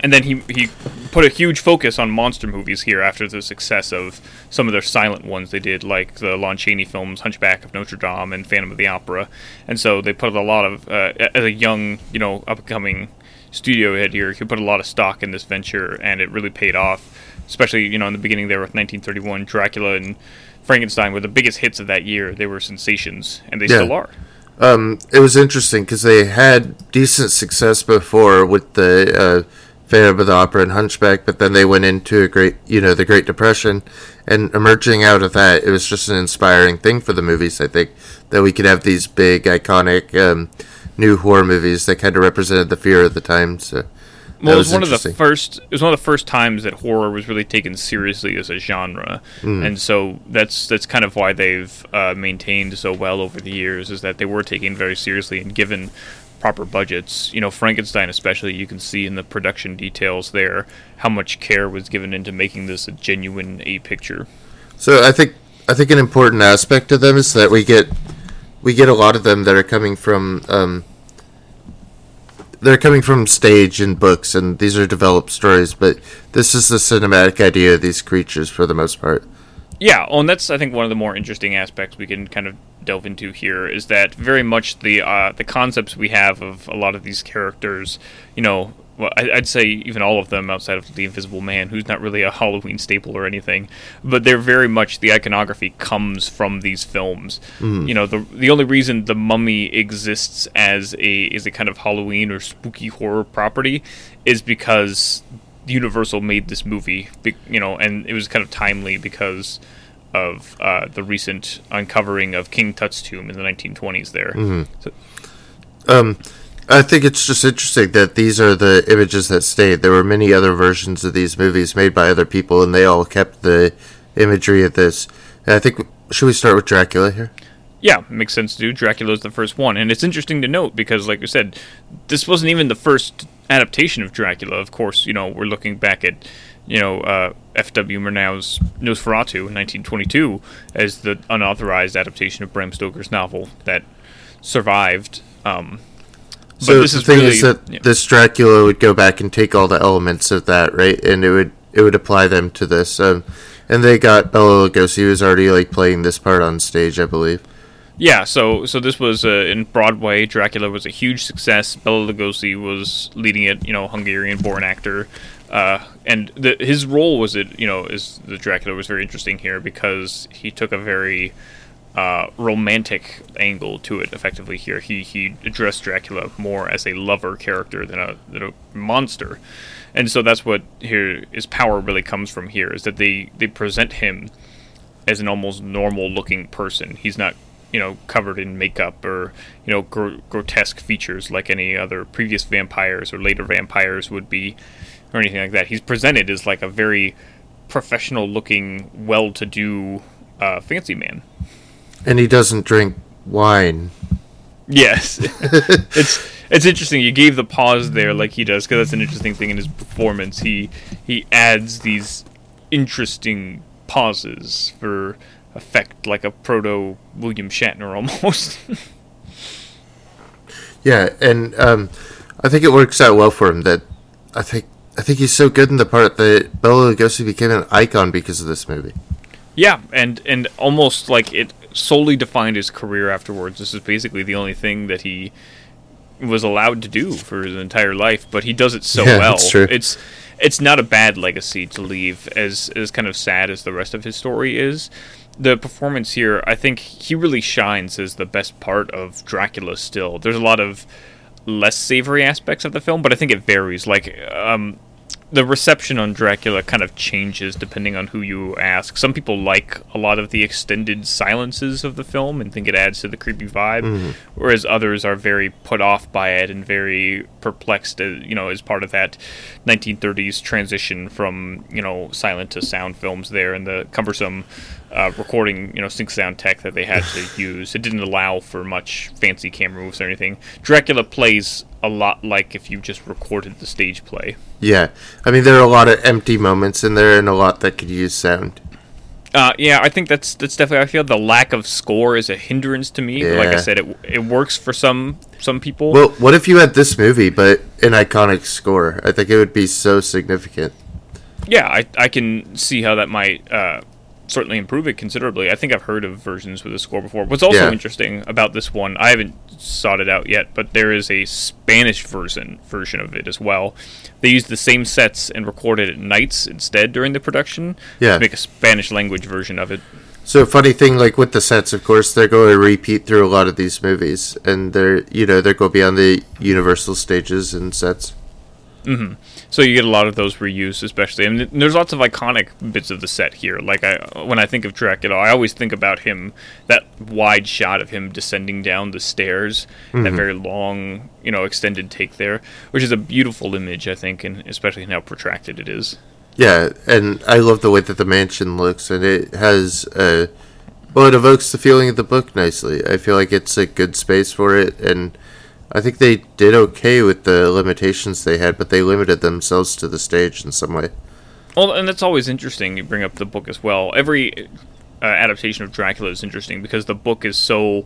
and then he he put a huge focus on monster movies here after the success of some of their silent ones they did, like the Lon Chaney films, Hunchback of Notre Dame and Phantom of the Opera, and so they put a lot of uh, as a young you know upcoming studio head here, he put a lot of stock in this venture, and it really paid off. Especially you know in the beginning there with 1931, Dracula and Frankenstein were the biggest hits of that year. They were sensations, and they Yeah. still are. Um, it was interesting because they had decent success before with the uh, Phantom of the Opera and Hunchback, but then they went into a great, you know, the Great Depression, and emerging out of that, it was just an inspiring thing for the movies. I think that we could have these big, iconic, um, new horror movies that kind of represented the fear of the time. So Well, it was one of the first. It was one of the first times that horror was really taken seriously as a genre, Hmm. and so that's that's kind of why they've uh, maintained so well over the years. Is that they were taken very seriously and given proper budgets. You know, Frankenstein, especially, you can see in the production details there how much care was given into making this a genuine a picture. So I think I think an important aspect of them is that we get we get a lot of them that are coming from um, they're coming from stage and books, and these are developed stories. But this is the cinematic idea of these creatures for the most part. Yeah, oh, and that's I think one of the more interesting aspects we can kind of delve into here is that very much the uh, the concepts we have of a lot of these characters, you know, well, I, I'd say even all of them outside of the Invisible Man, who's not really a Halloween staple or anything, but they're very much the iconography comes from these films. You know, the the only reason the Mummy exists as a is a kind of Halloween or spooky horror property is because Universal made this movie, you know, and it was kind of timely because of uh, the recent uncovering of King Tut's tomb in the 1920s. There, so, Um, I think it's just interesting that these are the images that stayed. There were many other versions of these movies made by other people, and they all kept the imagery of this. And I think should we start with Dracula here? yeah, makes sense to do. Dracula's the first one, and it's interesting to note because, like I said, this wasn't even the first adaptation of Dracula. Of course, you know we're looking back at you know uh, F.W. Murnau's Nosferatu in 1922 as the unauthorized adaptation of Bram Stoker's novel that survived. Um, So this the thing really, is that yeah. this Dracula would go back and take all the elements of that, right, and it would it would apply them to this. Um, and they got Bela Lugosi, who was already like playing this part on stage, I believe. Yeah, so so this was uh, in Broadway. Dracula was a huge success. Bela Lugosi was leading it. You know, Hungarian-born actor, uh, and the, his role was it. You know, is the Dracula was very interesting here because he took a very uh, romantic angle to it. Effectively, here he he addressed Dracula more as a lover character than a than a monster, and so that's what here his power really comes from. Here is that they they present him as an almost normal looking person. He's not, you know, covered in makeup or, you know, gr- grotesque features like any other previous vampires or later vampires would be or anything like that. He's presented as like a very professional looking, well to do uh, fancy man. And he doesn't drink wine. Yes. it's it's interesting. You gave the pause there like he does because that's an interesting thing in his performance. He he adds these interesting pauses for effect like a proto William Shatner almost. Yeah, and um, I think it works out well for him. That I think I think he's so good in the part that Bela Lugosi became an icon because of this movie. yeah, and and almost like it solely defined his career afterwards. This is basically the only thing that he was allowed to do for his entire life, but he does it so Yeah, well. that's true. It's it's not a bad legacy to leave, as as kind of sad as the rest of his story is. The performance here, I think he really shines as the best part of Dracula. Still, there's a lot of less savory aspects of the film, but I think it varies. Like, um, the reception on Dracula kind of changes depending on who you ask. Some people like a lot of the extended silences of the film and think it adds to the creepy vibe, Mm-hmm. whereas others are very put off by it and very perplexed. uh, You know, as part of that 1930s transition from you know silent to sound films there and the cumbersome. Uh, recording, you know, sync sound tech that they had to use. It didn't allow for much fancy camera moves or anything. Dracula plays a lot like if you just recorded the stage play. Yeah, I mean there are a lot of empty moments in there, and a lot that could use sound. Uh, yeah, I think that's that's definitely. I feel the lack of score is a hindrance to me. Yeah. Like I said, it it works for some some people. Well, what if you had this movie but an iconic score? I think it would be so significant. yeah, I I can see how that might uh, certainly improve it considerably. I think I've heard of versions with a score before. What's also Yeah. interesting about this one, I haven't sought it out yet, but there is a Spanish version version of it as well. They used the same sets and recorded at nights instead during the production Yeah. to make a Spanish language version of it. So funny thing, like with the sets, of course, they're going to repeat through a lot of these movies, and they're you know they're going to be on the Universal stages and sets. Mm-hmm. So you get a lot of those reused, especially. I mean, there's lots of iconic bits of the set here. Like I, when I think of Dracula, I always think about him that wide shot of him descending down the stairs, that very long, you know, extended take there, which is a beautiful image, I think, and especially in how protracted it is. Yeah, and I love the way that the mansion looks, and it has uh, well, it evokes the feeling of the book nicely. I feel like it's a good space for it, and I think they did okay with the limitations they had, but they limited themselves to the stage in some way. Well, and that's always interesting. You bring up the book as well. Every uh, adaptation of Dracula is interesting because the book is so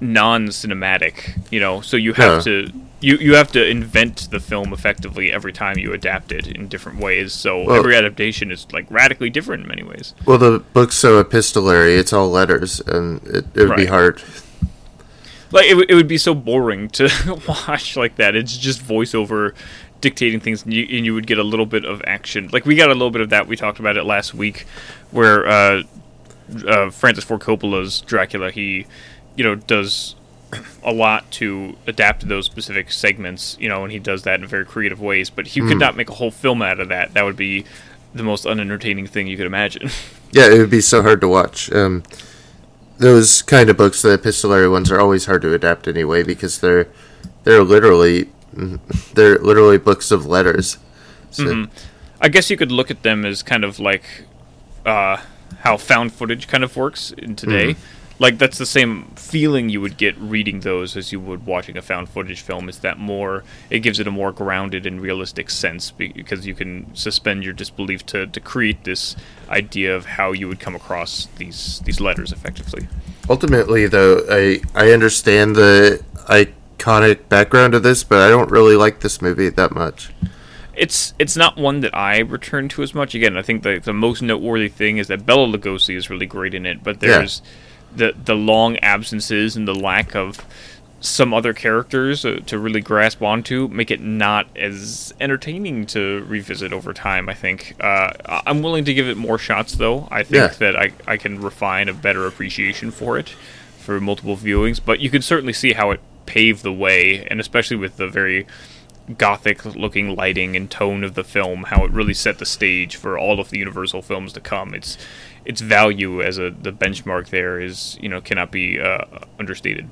non-cinematic. You know, so you have Yeah. to you you have to invent the film effectively every time you adapt it in different ways. So Well- every adaptation is like radically different in many ways. Well, the book's so epistolary; it's all letters, and it, it would be hard. Like it, would- it would be so boring to watch like that. It's just voiceover dictating things, and you, and you would get a little bit of action. Like we got a little bit of that. We talked about it last week, where uh, uh, Francis Ford Coppola's Dracula, he, you know, does a lot to adapt to those specific segments, you know, and he does that in very creative ways. But he could not make a whole film out of that. That would be the most unentertaining thing you could imagine. Yeah, it would be so hard to watch. Um, those kind of books, the epistolary ones, are always hard to adapt anyway because they're they're literally they're literally books of letters. So, I guess you could look at them as kind of like uh, how found footage kind of works in today. Like that's the same feeling you would get reading those as you would watching a found footage film. Is that more? It gives it a more grounded and realistic sense because you can suspend your disbelief to, to create this idea of how you would come across these these letters effectively. Ultimately, though, I I understand the iconic background of this, but I don't really like this movie that much. It's it's not one that I return to as much. Again, I think the the most noteworthy thing is that Bela Lugosi is really great in it, but Yeah. The the long absences and the lack of some other characters uh, to really grasp onto make it not as entertaining to revisit over time. I think uh, I'm willing to give it more shots, though. I think Yeah. that I I can refine a better appreciation for it for multiple viewings. But you can certainly see how it paved the way, and especially with the very gothic looking lighting and tone of the film how it really set the stage for all of the universal films to come its its value as a the benchmark there is you know cannot be uh, understated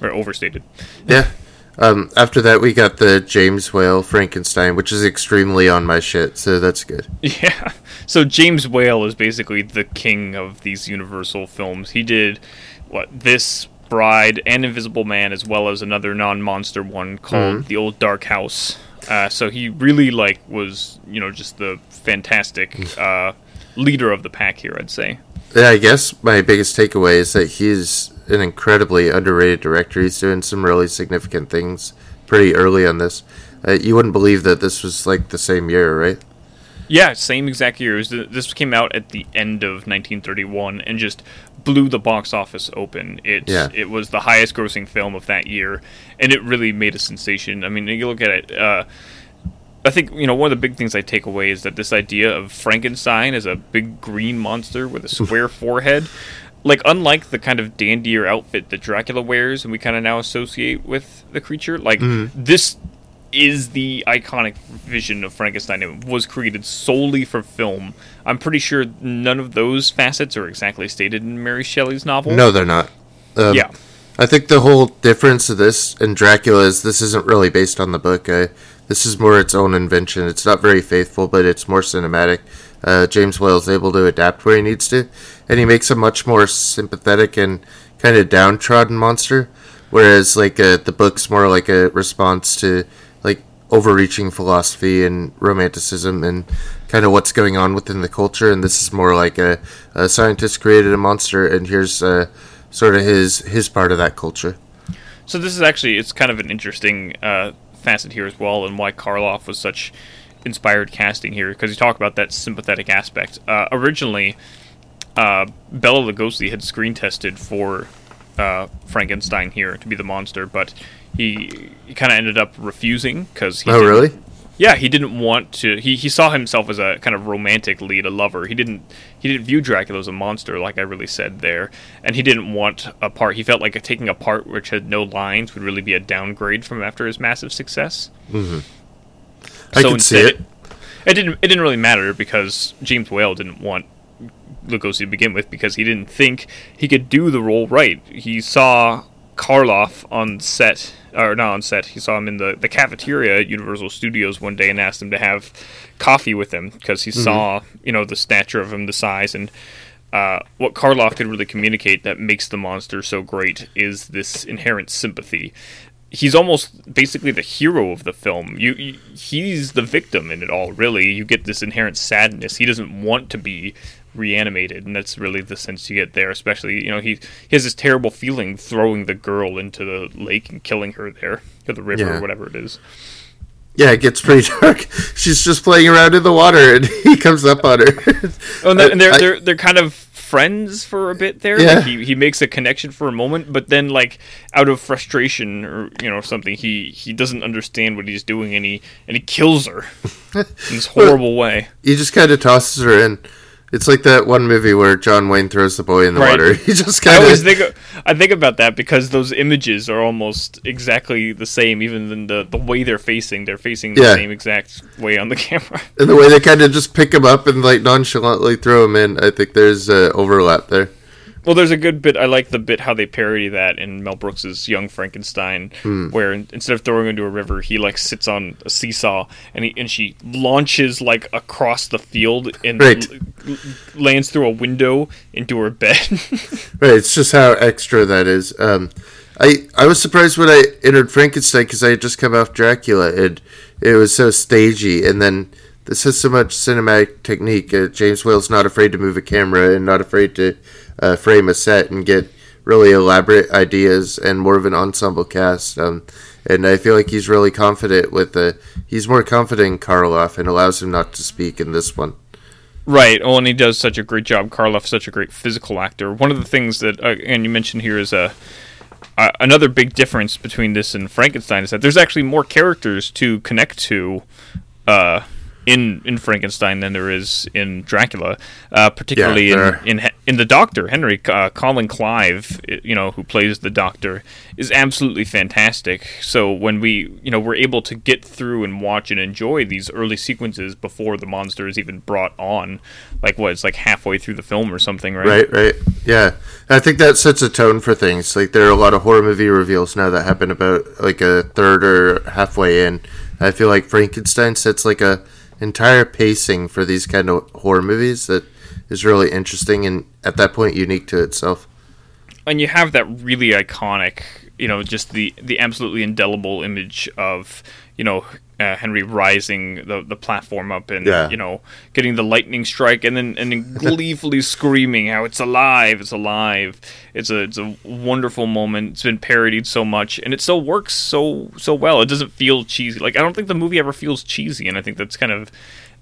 or overstated. Yeah. Um, after that, we got the James Whale Frankenstein, which is extremely on my shit, so that's good. yeah. So james whale is basically the king of these universal films. He did what this bride and invisible man as well as another non-monster one called the old dark house. Uh, so he really like was you know just the fantastic uh, leader of the pack here i'd say Yeah, I guess my biggest takeaway is that he's an incredibly underrated director. He's doing some really significant things pretty early on this. Uh, you wouldn't believe that this was like the same year, right? Yeah, same exact year. It was This came out at the end of 1931 and just blew the box office open. It Yeah. it was the highest grossing film of that year, and it really made a sensation. I mean, you look at it. Uh, I think you know one of the big things I take away is that this idea of Frankenstein as a big green monster with a square forehead, like unlike the kind of dandier outfit that Dracula wears and we kind of now associate with the creature, like this is the iconic vision of Frankenstein. It was created solely for film. I'm pretty sure none of those facets are exactly stated in Mary Shelley's novel. No, they're not. Um, Yeah. I think the whole difference of this and Dracula is this isn't really based on the book. Uh, this is more its own invention. It's not very faithful, but it's more cinematic. Uh, James Whale is able to adapt where he needs to, and he makes a much more sympathetic and kind of downtrodden monster. Whereas, like uh, the book's more like a response to like overreaching philosophy and romanticism and kind of what's going on within the culture. And this is more like a, a scientist created a monster, and here's uh, sort of his his part of that culture. So this is actually it's kind of an interesting uh, facet here as well, and why Karloff was such inspired casting here because you talk about that sympathetic aspect. Uh, originally, uh, Bela Lugosi had screen tested for uh, Frankenstein here to be the monster, but he, he kind of ended up refusing because he Oh, really? Yeah, he didn't want to. He, he saw himself as a kind of romantic lead, a lover. He didn't he didn't view Dracula as a monster, like I really said there, and he didn't want a part. He felt like taking a part which had no lines would really be a downgrade from after his massive success. mhm I can see it. It, it didn't it didn't really matter because James Whale didn't want Lugosi to begin with because he didn't think he could do the role right. He saw Karloff on set, or not on set. He saw him in the, the cafeteria at Universal Studios one day and asked him to have coffee with him because he saw you know the stature of him, the size, and uh, what Karloff could really communicate that makes the monster so great is this inherent sympathy. He's almost basically the hero of the film. You, you, he's the victim in it all. Really, you get this inherent sadness. He doesn't want to be reanimated, and that's really the sense you get there. Especially, you know, he he has this terrible feeling throwing the girl into the lake and killing her there, or the river, Yeah. or whatever it is. Yeah, it gets pretty dark. She's just playing around in the water, and he comes up on her. Oh, and they're, and they're, they're they're kind of friends for a bit there. Yeah. Like he he makes a connection for a moment, but then like out of frustration or you know something, he he doesn't understand what he's doing, and he and he kills her in this horrible way. he just kind of tosses her in. It's like that one movie where John Wayne throws the boy in the Right. water. He just kind of. I always think I think about that because those images are almost exactly the same, even in the the way they're facing. They're facing the Yeah. same exact way on the camera. and the way they kind of just pick him up and like nonchalantly throw him in. I think there's uh, overlap there. Well, there's a good bit. I like the bit how they parody that in Mel Brooks's Young Frankenstein, Hmm. where in- instead of throwing him into a river, he like sits on a seesaw and he and she launches like across the field and Right. l- lands through a window into her bed. Right, it's just how extra that is. Um, I I was surprised when I entered Frankenstein because I had just come off Dracula and it was so stagey, and then this has so much cinematic technique. Uh, James Whale's not afraid to move a camera and not afraid to uh, frame a set and get really elaborate ideas and more of an ensemble cast. Um, and I feel like he's really confident with the. He's more confident in Karloff and allows him not to speak in this one. Right. Oh, and he does such a great job. Karloff's such a great physical actor. One of the things that, uh, and you mentioned here is a. Uh, another big difference between this and Frankenstein is that there's actually more characters to connect to uh, in in Frankenstein than there is in Dracula, uh, particularly Yeah, in, in in the Doctor Henry uh, Colin Clive, you know, who plays the Doctor, is absolutely fantastic. So when we you know we're able to get through and watch and enjoy these early sequences before the monster is even brought on, like what it's like halfway through the film or something, right? Right, right. Yeah. I think that sets a tone for things. Like there are a lot of horror movie reveals now that happen about like a third or halfway in. I feel like Frankenstein sets like a entire pacing for these kind of horror movies that is really interesting and at that point unique to itself. and you have that really iconic, you know, just the the absolutely indelible image of you know uh, Henry rising the the platform up and Yeah. you know getting the lightning strike and then and then gleefully screaming how it's alive, it's alive. It's a it's a wonderful moment. It's been parodied so much and it still works so so well. It doesn't feel cheesy. Like I don't think the movie ever feels cheesy, and I think that's kind of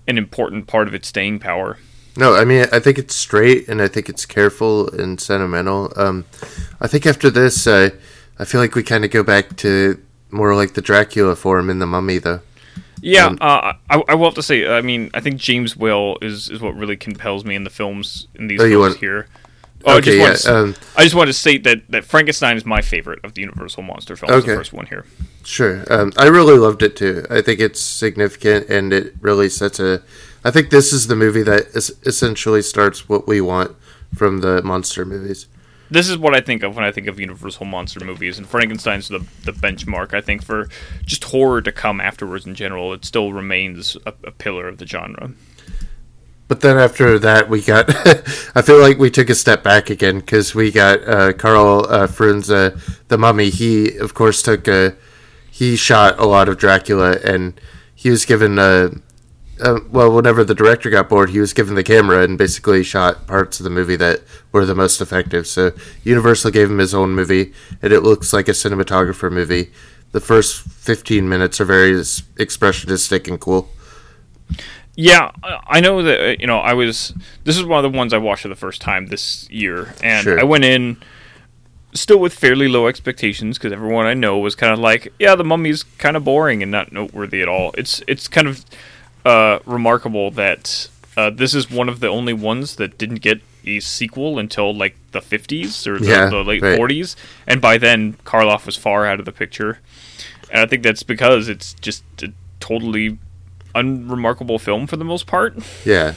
an important part of its staying power. No, I mean I think it's straight and I think it's careful and sentimental. Um, I think after this, uh, I feel like we kind of go back to more like the Dracula form in the Mummy, though. Yeah, Um, uh, I, I will have to say. I mean, I think James Whale is, is what really compels me in the films in these Oh, films want- here. Oh, I Okay, just yeah, want to, um, I just want to state that, that Frankenstein is my favorite of the Universal monster films. Okay. The first one here. Sure. Um, I really loved it too. I think it's significant and it really sets a. I think this is the movie that essentially starts what we want from the monster movies. This is what I think of when I think of Universal monster movies, and Frankenstein's the the benchmark. I think for just horror to come afterwards in general, it still remains a, a pillar of the genre. But then after that, we got. I feel like we took a step back again because we got uh, Karl uh, Freund, the mummy. He, of course, took a. He shot a lot of Dracula, and he was given a. Uh, well, whenever the director got bored, he was given the camera and basically shot parts of the movie that were the most effective. So Universal gave him his own movie, and it looks like a cinematographer movie. The first 15 minutes are very expressionistic and cool. Yeah, I know that uh, you know I was. This is one of the ones I watched for the first time this year, and Sure. I went in still with fairly low expectations because everyone I know was kind of like, yeah, the Mummy's kind of boring and not noteworthy at all. It's it's kind of uh, remarkable that uh, this is one of the only ones that didn't get a sequel until like the 50s or the, Yeah, the late right. 40s, and by then Karloff was far out of the picture. And I think that's because it's just a totally unremarkable film for the most part. Yeah.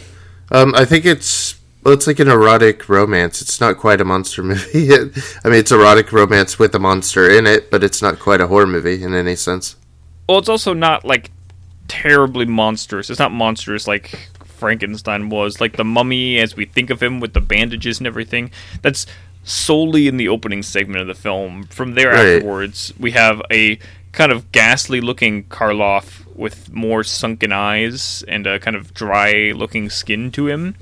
Um, I think it's well, it's like an erotic romance. It's not quite a monster movie. I mean, it's erotic romance with a monster in it, but it's not quite a horror movie in any sense. Well, it's also not like terribly monstrous. It's not monstrous like Frankenstein was. Like the mummy, as we think of him with the bandages and everything, that's solely in the opening segment of the film. From there Right. afterwards, we have a kind of ghastly looking Karloff with more sunken eyes and a kind of dry looking skin to him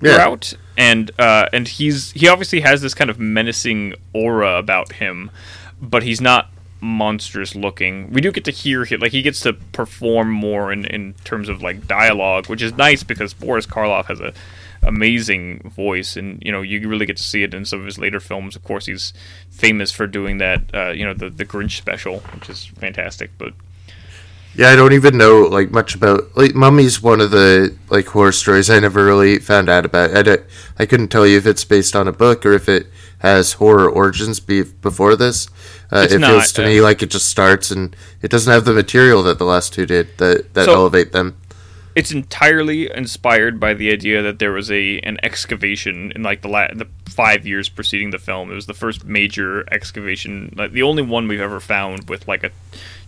Yeah. throughout. And uh, and he's he obviously has this kind of menacing aura about him, but he's not monstrous looking. We do get to hear him like he gets to perform more in, in terms of like dialogue, which is nice because Boris Karloff has a amazing voice and you know you really get to see it in some of his later films of course he's famous for doing that uh, you know the the grinch special which is fantastic but Yeah, I don't even know like much about like Mummy's one of the like horror stories I never really found out about. I I couldn't tell you if it's based on a book or if it has horror origins be, before this. Uh, it feels to uh, me like it just starts and it doesn't have the material that the last two did that that So- elevate them. it's entirely inspired by the idea that there was a an excavation in like the la- the five years preceding the film. It was the first major excavation, like the only one we've ever found with like a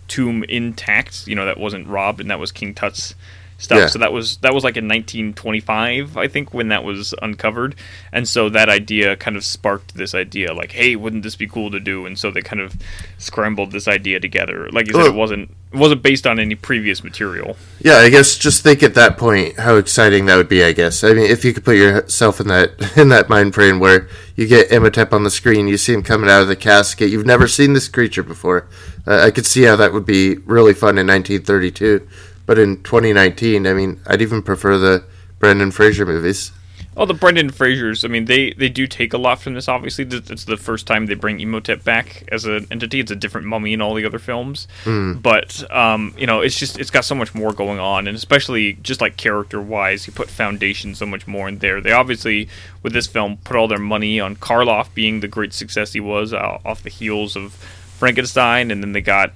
tomb intact. You know that wasn't robbed, and that was King Tut's stuff. Yeah. So that was that was like in 1925, I think, when that was uncovered. And so that idea kind of sparked this idea, like, hey, wouldn't this be cool to do? And so they kind of scrambled this idea together. Like you said, Well- it wasn't it wasn't based on any previous material. Yeah, I guess just think at that point how exciting that would be. I guess I mean if you could put yourself in that in that mind frame where you get Imhotep on the screen, you see him coming out of the casket, you've never seen this creature before. Uh, I could see how that would be really fun in 1932, but in 2019, I mean, I'd even prefer the Brendan Fraser movies. Oh, the Brendan Frasers. I mean, they they do take a lot from this. Obviously, it's the first time they bring Imhotep back as an entity. It's a different mummy in all the other films, but um, you know, it's just it's got so much more going on, and especially just like character wise, you put foundation so much more in there. They obviously with this film put all their money on Karloff being the great success he was uh, off the heels of Frankenstein, and then they got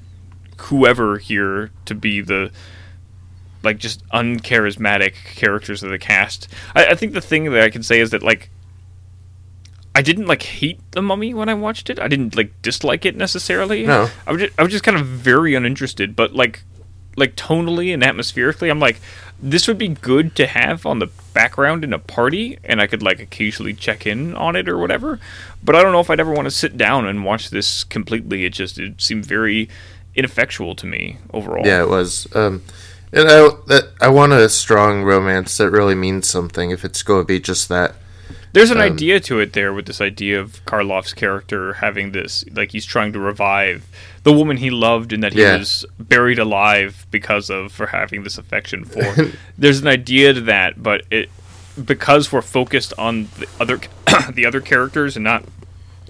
whoever here to be the like just uncharismatic characters of the cast. I, I think the thing that I can say is that like I didn't like hate the mummy when I watched it. I didn't like dislike it necessarily. No. I was just, I was just kind of very uninterested, but like like tonally and atmospherically, I'm like this would be good to have on the background in a party and I could like occasionally check in on it or whatever. But I don't know if I'd ever want to sit down and watch this completely. It just it seemed very ineffectual to me overall. Yeah, it was. Um, and I that, I want a strong romance that really means something. If it's going to be just that. There's an Um, idea to it there with this idea of Karloff's character having this, like he's trying to revive the woman he loved and that he Yeah. was buried alive because of for having this affection for. There's an idea to that, but it because we're focused on the other the other characters and not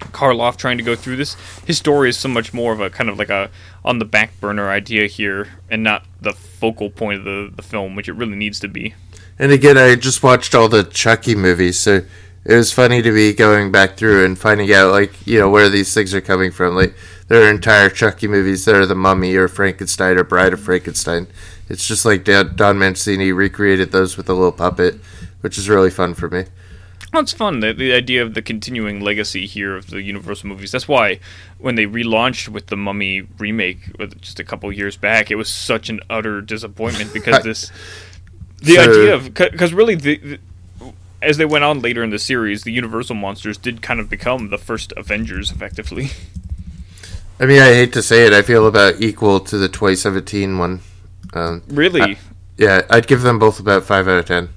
Karloff trying to go through this. His story is so much more of a kind of like a on the back burner idea here, and not the focal point of the, the film, which it really needs to be. And again, I just watched all the Chucky movies, so it was funny to be going back through and finding out like you know where these things are coming from. Like there are entire Chucky movies that are the Mummy or Frankenstein or Bride of Frankenstein. It's just like Don Mancini recreated those with a little puppet, which is really fun for me. Well, it's fun the, the idea of the continuing legacy here of the Universal movies. That's why when they relaunched with the Mummy remake just a couple years back, it was such an utter disappointment because this the so, idea of because really the, the as they went on later in the series, the Universal monsters did kind of become the first Avengers, effectively. I mean, I hate to say it, I feel about equal to the 2017 one. Um, really? I, yeah, I'd give them both about five out of ten.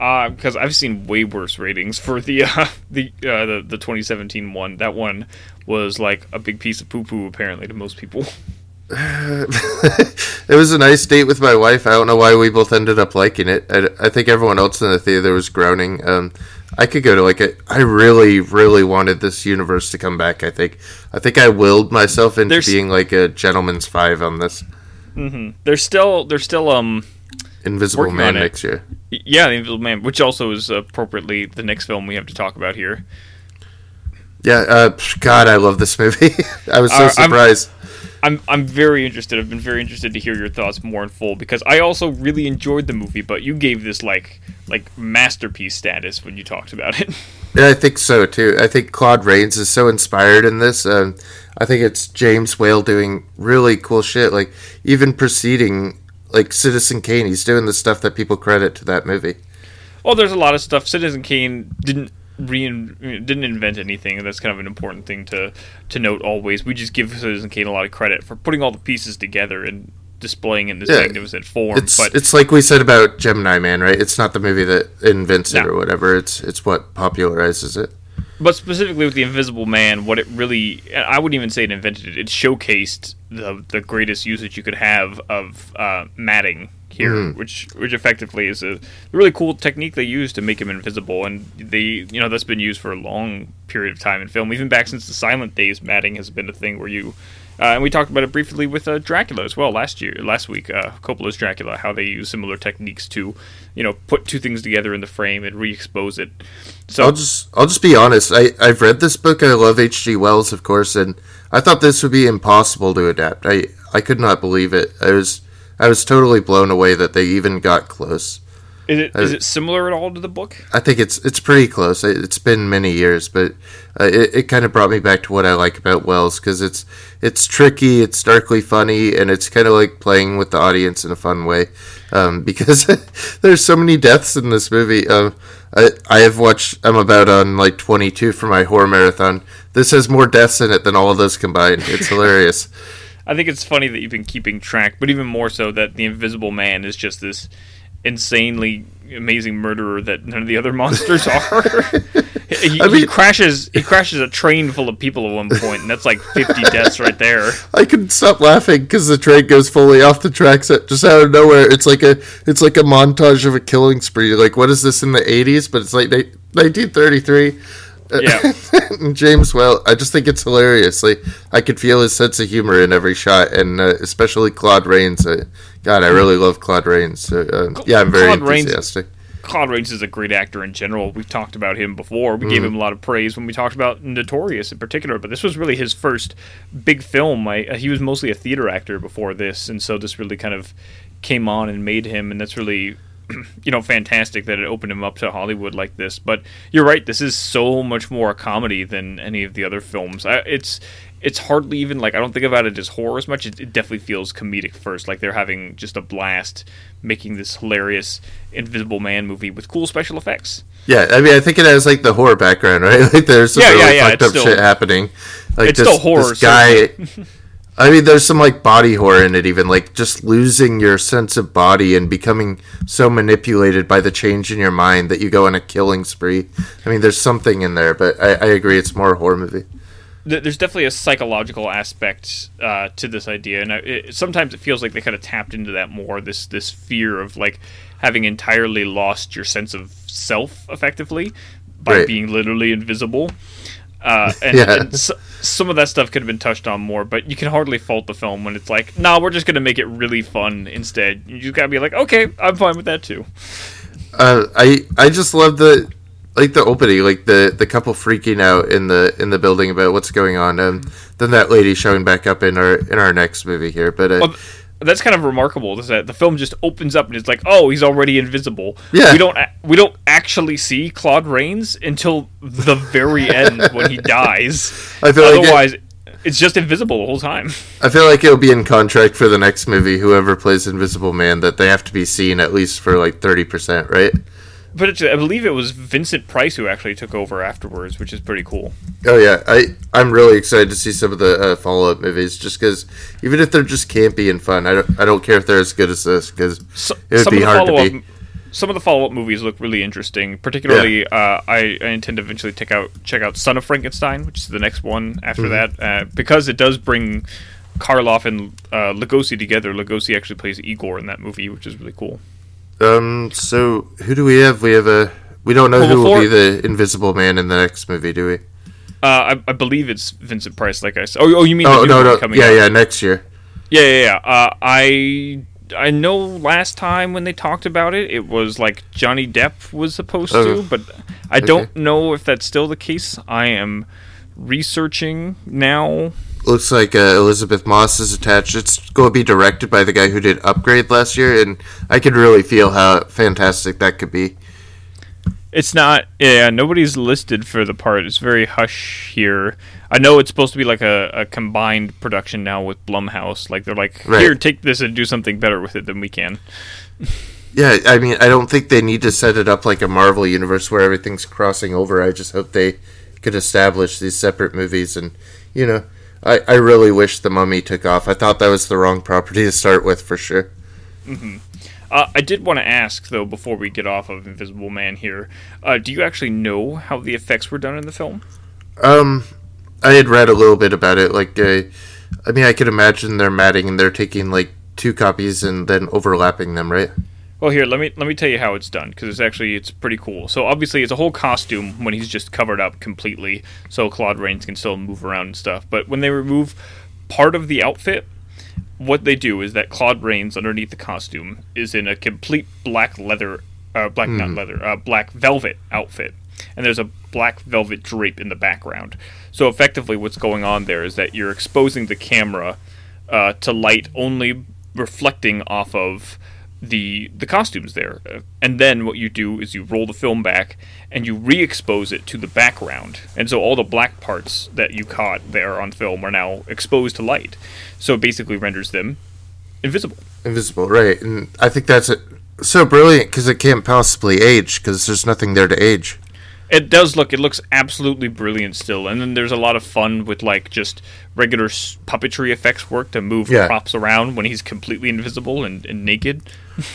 Because uh, I've seen way worse ratings for the uh, the, uh, the the 2017 one. That one was like a big piece of poo poo, apparently, to most people. it was a nice date with my wife. I don't know why we both ended up liking it. I, I think everyone else in the theater was groaning. Um, I could go to like it. I really, really wanted this universe to come back. I think. I think I willed myself into There's... being like a gentleman's five on this. Mm-hmm. There's still, there's still, um, Invisible Man next year. Yeah, the Invisible Man, which also is appropriately the next film we have to talk about here. Yeah, uh, God, I love this movie. I was so uh, surprised. I'm, I'm I'm very interested. I've been very interested to hear your thoughts more in full because I also really enjoyed the movie, but you gave this like like masterpiece status when you talked about it. Yeah, I think so too. I think Claude Rains is so inspired in this. Um, I think it's James Whale doing really cool shit. Like even preceding like Citizen Kane, he's doing the stuff that people credit to that movie. Well, there's a lot of stuff. Citizen Kane didn't rein, didn't invent anything, that's kind of an important thing to to note. Always, we just give Citizen Kane a lot of credit for putting all the pieces together and displaying in this yeah, magnificent form. It's, but it's like we said about Gemini Man, right? It's not the movie that invents it or whatever. It's it's what popularizes it. But specifically with the Invisible Man, what it really I wouldn't even say it invented it. It showcased the the greatest usage you could have of uh, matting here, mm. which which effectively is a really cool technique they use to make him invisible, and they you know that's been used for a long period of time in film, even back since the silent days. Matting has been a thing where you. Uh, and we talked about it briefly with uh, Dracula as well last year, last week. Uh, Coppola's Dracula, how they use similar techniques to, you know, put two things together in the frame and re-expose it. So I'll just I'll just be honest. I I've read this book. I love H.G. Wells, of course, and I thought this would be impossible to adapt. I I could not believe it. I was I was totally blown away that they even got close. Is it is it similar at all to the book? I think it's it's pretty close. It's been many years, but uh, it, it kind of brought me back to what I like about Wells because it's it's tricky, it's darkly funny, and it's kind of like playing with the audience in a fun way. Um, because there's so many deaths in this movie. Um, I I have watched. I'm about on like 22 for my horror marathon. This has more deaths in it than all of those combined. It's hilarious. I think it's funny that you've been keeping track, but even more so that the Invisible Man is just this insanely amazing murderer that none of the other monsters are. he, I mean, he, crashes he crashes a train full of people at one point, and that's like fifty deaths right there. I couldn't stop laughing because the train goes fully off the tracks just out of nowhere. It's like a it's like a montage of a killing spree. Like what is this in the eighties? But it's like nineteen thirty three. Yeah. James Whale, I just think it's hilarious. Like I could feel his sense of humor in every shot, and uh, especially Claude Rains. Uh, God, I really love Claude Rains. Uh, yeah, I'm very Claude enthusiastic. Rains, Claude Rains is a great actor in general. We've talked about him before. We mm. gave him a lot of praise when we talked about Notorious in particular, but this was really his first big film. I, uh, he was mostly a theater actor before this, and so this really kind of came on and made him, and that's really you know, fantastic that it opened him up to Hollywood like this. But you're right, this is so much more a comedy than any of the other films. I, it's it's hardly even like I don't think about it as horror as much. It, it, definitely feels comedic first, like they're having just a blast making this hilarious Invisible Man movie with cool special effects. Yeah, I mean, I think it has like the horror background, right? Like there's some yeah, really yeah, yeah. fucked it's up still, shit happening. Like it's this, still horror. This guy. I mean, there's some like body horror in it, even like just losing your sense of body and becoming so manipulated by the change in your mind that you go on a killing spree. I mean, there's something in there, but I, I agree, it's more a horror movie. There's definitely a psychological aspect uh, to this idea, and it, sometimes it feels like they kind of tapped into that more. This this fear of like having entirely lost your sense of self, effectively, by right. being literally invisible. Uh, and, yeah. and so, some of that stuff could have been touched on more, but you can hardly fault the film when it's like, no, nah, we're just going to make it really fun instead. You just got to be like, okay, I'm fine with that too. Uh, I I just love the like the opening, like the the couple freaking out in the in the building about what's going on, and then that lady showing back up in our in our next movie here. But uh, Well, that's kind of remarkable. Is that the film just opens up and it's like, oh, he's already invisible. Yeah. we don't we don't actually see Claude Rains until the very end when he dies. I feel like it- Otherwise, it's just invisible the whole time. I feel like it'll be in contract for the next movie. Whoever plays Invisible Man, that they have to be seen at least for like thirty percent, right? But it's, I believe it was Vincent Price who actually took over afterwards, which is pretty cool. Oh yeah, I I'm really excited to see some of the uh, follow up movies, just because even if they're just campy and fun, I don't I don't care if they're as good as this because So, it would some be of the hard to follow-up. Some of the follow-up movies look really interesting. Particularly, uh, I, I intend to eventually check out check out Son of Frankenstein, which is the next one after Mm-hmm. that, uh, because it does bring Karloff and uh, Lugosi together. Lugosi actually plays Igor in that movie, which is really cool. Um, so who do we have? We have a we don't know Well, who will be the Invisible Man in the next movie, do we? Uh, I, I believe it's Vincent Price, like I said. Oh, oh you mean Oh the new no no coming yeah out? yeah next year. Yeah, yeah, yeah. Uh, I I know last time when they talked about it, it was like Johnny Depp was supposed Okay. to, but I don't know if that's still the case. I am researching now. Looks like uh, Elisabeth Moss is attached. It's going to be directed by the guy who did Upgrade last year, and I can really feel how fantastic that could be. It's not. Yeah, nobody's listed for the part. It's very hush here. I know it's supposed to be like a, a combined production now with Blumhouse. Like they're like, Right. here, take this and do something better with it than we can. Yeah, I mean, I don't think they need to set it up like a Marvel universe where everything's crossing over. I just hope they could establish these separate movies. And, you know, I, I really wish The Mummy took off. I thought that was the wrong property to start with for sure. Uh, I did want to ask though before we get off of Invisible Man here. Uh, do you actually know how the effects were done in the film? Um, I had read a little bit about it. Like, uh, I mean, I could imagine they're matting and they're taking like two copies and then overlapping them, right? Well, here let me let me tell you how it's done because it's actually it's pretty cool. So obviously it's a whole costume when he's just covered up completely, so Claude Rains can still move around and stuff. But when they remove part of the outfit, what they do is that Claude Rains underneath the costume is in a complete black leather, uh, black not leather, uh, black velvet outfit, and there's a black velvet drape in the background. So effectively, what's going on there is that you're exposing the camera uh, to light only reflecting off of the the costumes there, and then what you do is you roll the film back and you re-expose it to the background, and so all the black parts that you caught there on film are now exposed to light. So it basically renders them invisible. Invisible, right? And I think that's it. So brilliant because it can't possibly age because there's nothing there to age. It does look. It looks absolutely brilliant still, and then there's a lot of fun with like just regular puppetry effects work to move Yeah. props around when he's completely invisible and, and naked.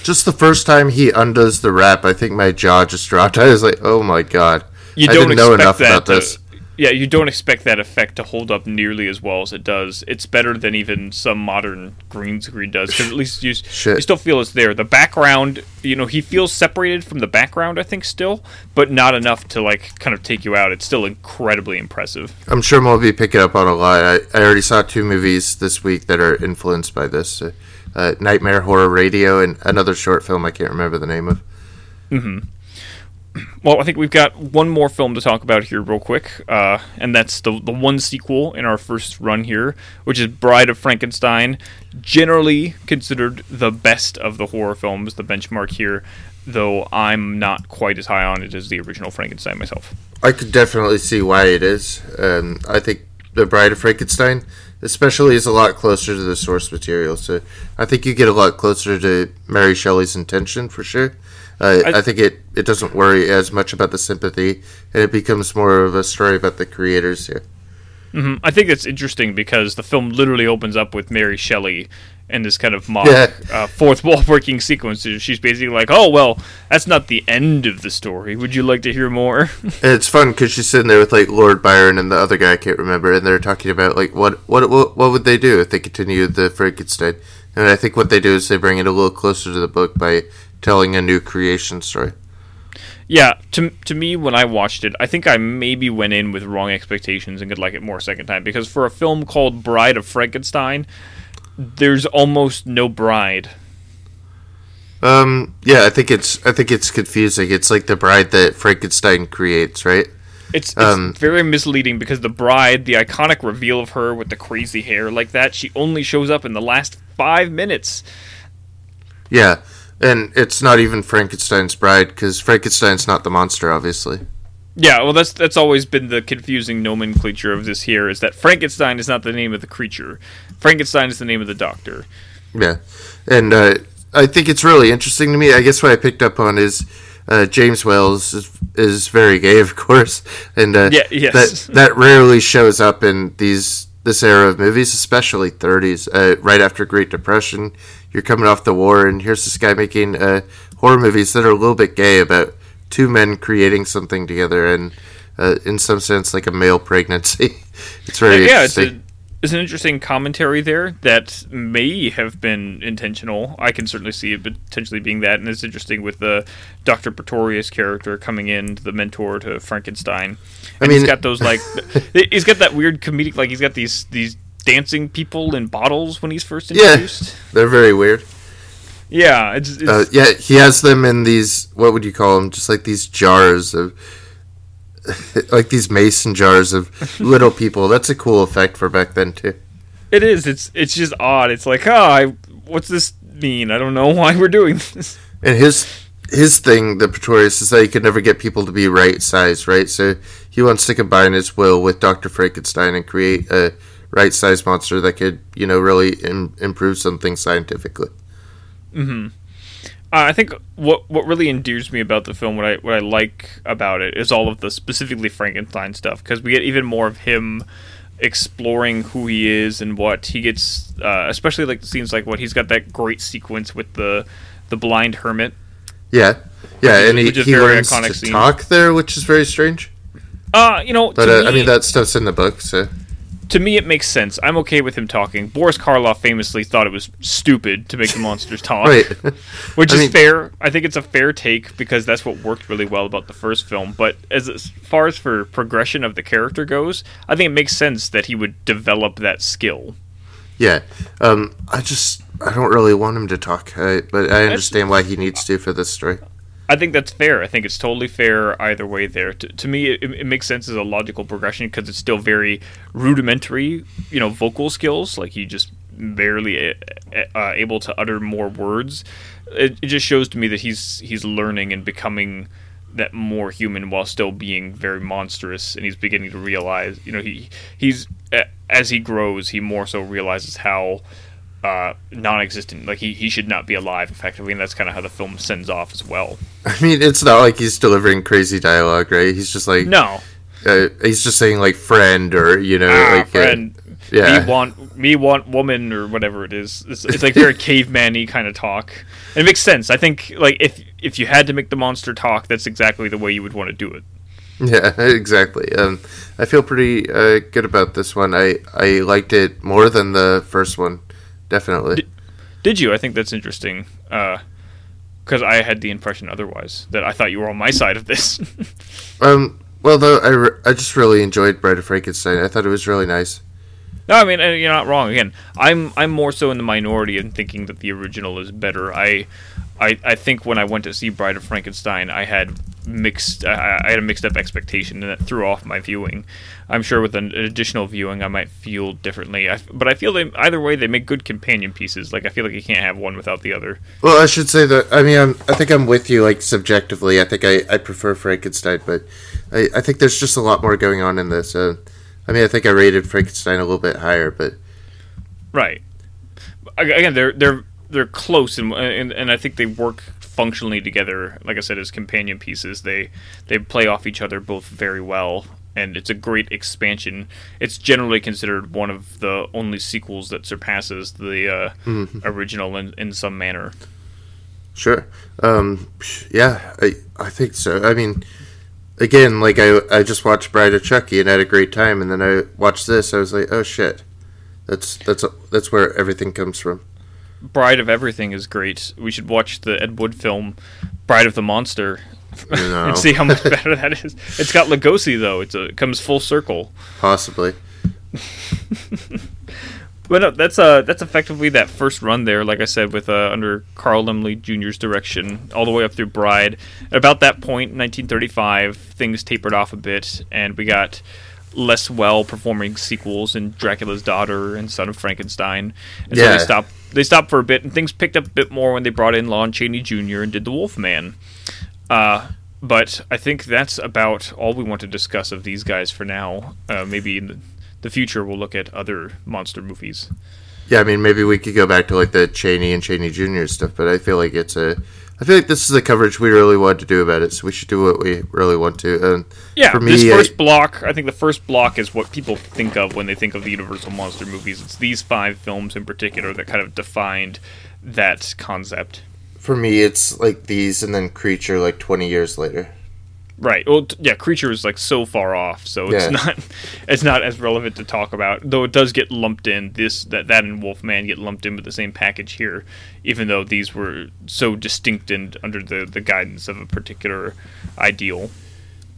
Just the first time he undoes the wrap, I think my jaw just dropped. I was like, "Oh my god!" You I don't didn't know enough about to- this. Yeah, you don't expect that effect to hold up nearly as well as it does. It's better than even some modern green screen does because at least you, you still feel it's there. The background, you know, he feels separated from the background. I think still, but not enough to like kind of take you out. It's still incredibly impressive. I'm sure we'll be picking up on a lot. I, I already saw two movies this week that are influenced by this: uh, uh, Nightmare Horror Radio and another short film I can't remember the name of. Well, I think we've got one more film to talk about here, real quick, uh, and that's the the one sequel in our first run here, which is Bride of Frankenstein, generally considered the best of the horror films, the benchmark here. Though I'm not quite as high on it as the original Frankenstein myself. I could definitely see why it is. Um, I think The Bride of Frankenstein, especially, is a lot closer to the source material. So I think you get a lot closer to Mary Shelley's intention for sure. Uh, I, I- think it, it doesn't worry as much about the sympathy, and it becomes more of a story about the creators here. Hmm I think it's interesting because the film literally opens up with Mary Shelley and this kind of mock Yeah. uh, fourth wall breaking sequence. She's basically like, "Oh well, that's not the end of the story. Would you like to hear more?" It's fun because she's sitting there with like Lord Byron and the other guy I can't remember, and they're talking about like what what what, what would they do if they continued the Frankenstein? And I think what they do is they bring it a little closer to the book by telling a new creation story. Yeah, to to me when I watched it, I think I maybe went in with wrong expectations and could like it more second time because for a film called Bride of Frankenstein, there's almost no bride. Um, yeah, I think it's I think it's confusing. It's like the bride that Frankenstein creates, right? It's, it's Um, very misleading because the bride, the iconic reveal of her with the crazy hair like that, she only shows up in the last five minutes. Yeah, and it's not even Frankenstein's bride because Frankenstein's not the monster, obviously. Yeah, well, that's that's always been the confusing nomenclature of this here is that Frankenstein is not the name of the creature. Frankenstein is the name of the doctor. Yeah, and uh, I think it's really interesting to me. I guess what I picked up on is uh, James Wells is, is very gay, of course, and uh, Yeah, yes. that that rarely shows up in these this era of movies, especially 30s, uh, right after Great Depression. You're coming off the war, and here's this guy making uh, horror movies that are a little bit gay about two men creating something together, and uh, in some sense, like a male pregnancy. it's very yeah, it's, a, it's an interesting commentary there that may have been intentional. I can certainly see it potentially being that, and it's interesting with the Doctor Pretorius character coming in, the mentor to Frankenstein. And he's mean- got those like, he's got that weird comedic, like he's got these these dancing people in bottles when he's first introduced. yeah, they're very weird. Yeah, it's, it's Uh, yeah, he has them in these. What would you call them? Just like these jars of, like these mason jars of little people. That's a cool effect for back then too. it is. It's it's just odd. It's like, oh, I, what's this mean? I don't know why we're doing this. And his his thing, the Pretorius, is that he could never get people to be right size, right? So he wants to combine his will with Doctor Frankenstein and create a right size monster that could, you know, really Im- improve something scientifically. Uh, I think what what really endears me about the film, what I what I like about it, is all of the specifically Frankenstein stuff because we get even more of him exploring who he is and what he gets. Uh, especially like scenes like what he's got that great sequence with the the blind hermit. Yeah, yeah, is- and he, he very learns iconic to scene. talk there, which is very strange. Uh, you know, But uh, me, I mean, that stuff's in the book, so to me it makes sense. I'm okay with him talking. Boris Karloff famously thought it was stupid to make the monsters talk. right. which I is mean- fair. I think it's a fair take because that's what worked really well about the first film. But as, as far as for progression of the character goes, I think it makes sense that he would develop that skill. Yeah, um, I just I don't really want him to talk, I, but I understand why he needs to for this story. I think that's fair. I think it's totally fair either way there. To, to me, it, it makes sense as a logical progression because it's still very rudimentary, you know, vocal skills. Like he just barely uh, uh, able to utter more words. It, it just shows to me that he's he's learning and becoming that more human while still being very monstrous. And he's beginning to realize, you know, he he's uh, as he grows, he more so realizes how uh, non-existent. Like he, he should not be alive, effectively, and that's kind of how the film sends off as well. I mean, it's not like he's delivering crazy dialogue, right? He's just like No, uh, he's just saying like friend or you know ah, like uh, yeah. me want me want woman or whatever it is. It's, it's like very caveman-y kind of talk. And it makes sense. I think like if if you had to make the monster talk, that's exactly the way you would want to do it. Yeah, exactly. Um, I feel pretty uh, good about this one. I I liked it more than the first one, definitely. Did you? I think that's interesting. Because I had the impression otherwise that I thought you were on my side of this. Um, well, though I, re- I just really enjoyed Bride of Frankenstein. I thought it was really nice. No, I mean uh, you're not wrong. Again, I'm I'm more so in the minority in thinking that the original is better. I I, I think when I went to see Bride of Frankenstein, I had mixed I, I had a mixed up expectation, and that threw off my viewing. I'm sure with an additional viewing, I might feel differently. I, but I feel they either way they make good companion pieces. Like I feel like you can't have one without the other. Well, I should say that I mean I'm, I think I'm with you like subjectively. I think I, I prefer Frankenstein, but I, I think there's just a lot more going on in this. Uh, I mean, I think I rated Frankenstein a little bit higher, but Right. Again, they're they're they're close, and and, and I think they work functionally together. Like I said, as companion pieces, they they play off each other both very well, and it's a great expansion. It's generally considered one of the only sequels that surpasses the uh, original in, in some manner. Sure. Um, yeah, I I think so. I mean, again, like I I just watched Bride of Chucky and had a great time, and then I watched this. I was like, oh shit, that's that's that's where everything comes from. Bride of Everything is great. We should watch the Ed Wood film, Bride of the Monster, and see how much better that is. It's got Lugosi though. It's a, it comes full circle. Possibly. But no, that's uh that's effectively that first run there. Like I said, with uh, under Carl Laemmle Jr.'s direction, all the way up through Bride. At about that point, 1935, things tapered off a bit, and we got less well performing sequels in Dracula's Daughter and Son of Frankenstein. And so they stopped they stopped for a bit and things picked up a bit more when they brought in Lon Chaney Jr. and did The Wolfman. Uh but I think that's about all we want to discuss of these guys for now. Uh, maybe in the, the future we'll look at other monster movies. Yeah, I mean, maybe we could go back to like the Chaney and Chaney Jr. stuff, but I feel like it's a. I feel like this is the coverage we really want to do about it, so we should do what we really want to. And Yeah, for me, this I- first block, I think the first block is what people think of when they think of the Universal monster movies. It's these five films in particular that kind of defined that concept. for me, it's like these, and then Creature, like twenty years later. Right. Well, t- yeah, Creature is like so far off, so it's Yeah. not it's not as relevant to talk about. Though it does get lumped in. This that that and Wolfman get lumped in with the same package here, even though these were so distinct and under the the guidance of a particular ideal.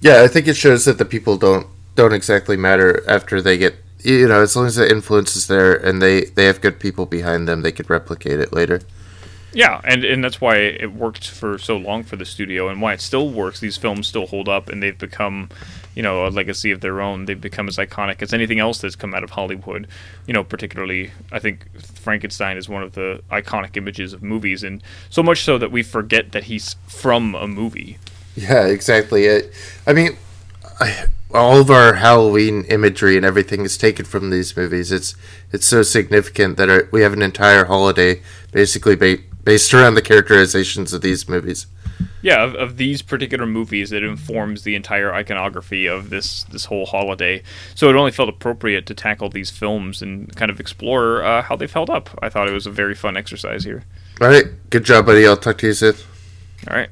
Yeah, I think it shows that the people don't don't exactly matter after they get. You know, as long as the influence is there and they they have good people behind them, they could replicate it later. Yeah, and, and that's why it worked for so long for the studio, and why it still works. These films still hold up, and they've become, you know, a legacy of their own. They've become as iconic as anything else that's come out of Hollywood. You know, particularly, I think Frankenstein is one of the iconic images of movies, and so much so that we forget that he's from a movie. Yeah, exactly. It, I mean, I, all of our Halloween imagery and everything is taken from these movies. It's it's so significant that our, we have an entire holiday basically ba- based around the characterizations of these movies. Yeah, of, of these particular movies, it informs the entire iconography of this this whole holiday. So it only felt appropriate to tackle these films and kind of explore uh, how they've held up. I thought it was a very fun exercise here. All right, good job, buddy. I'll talk to you soon. All right.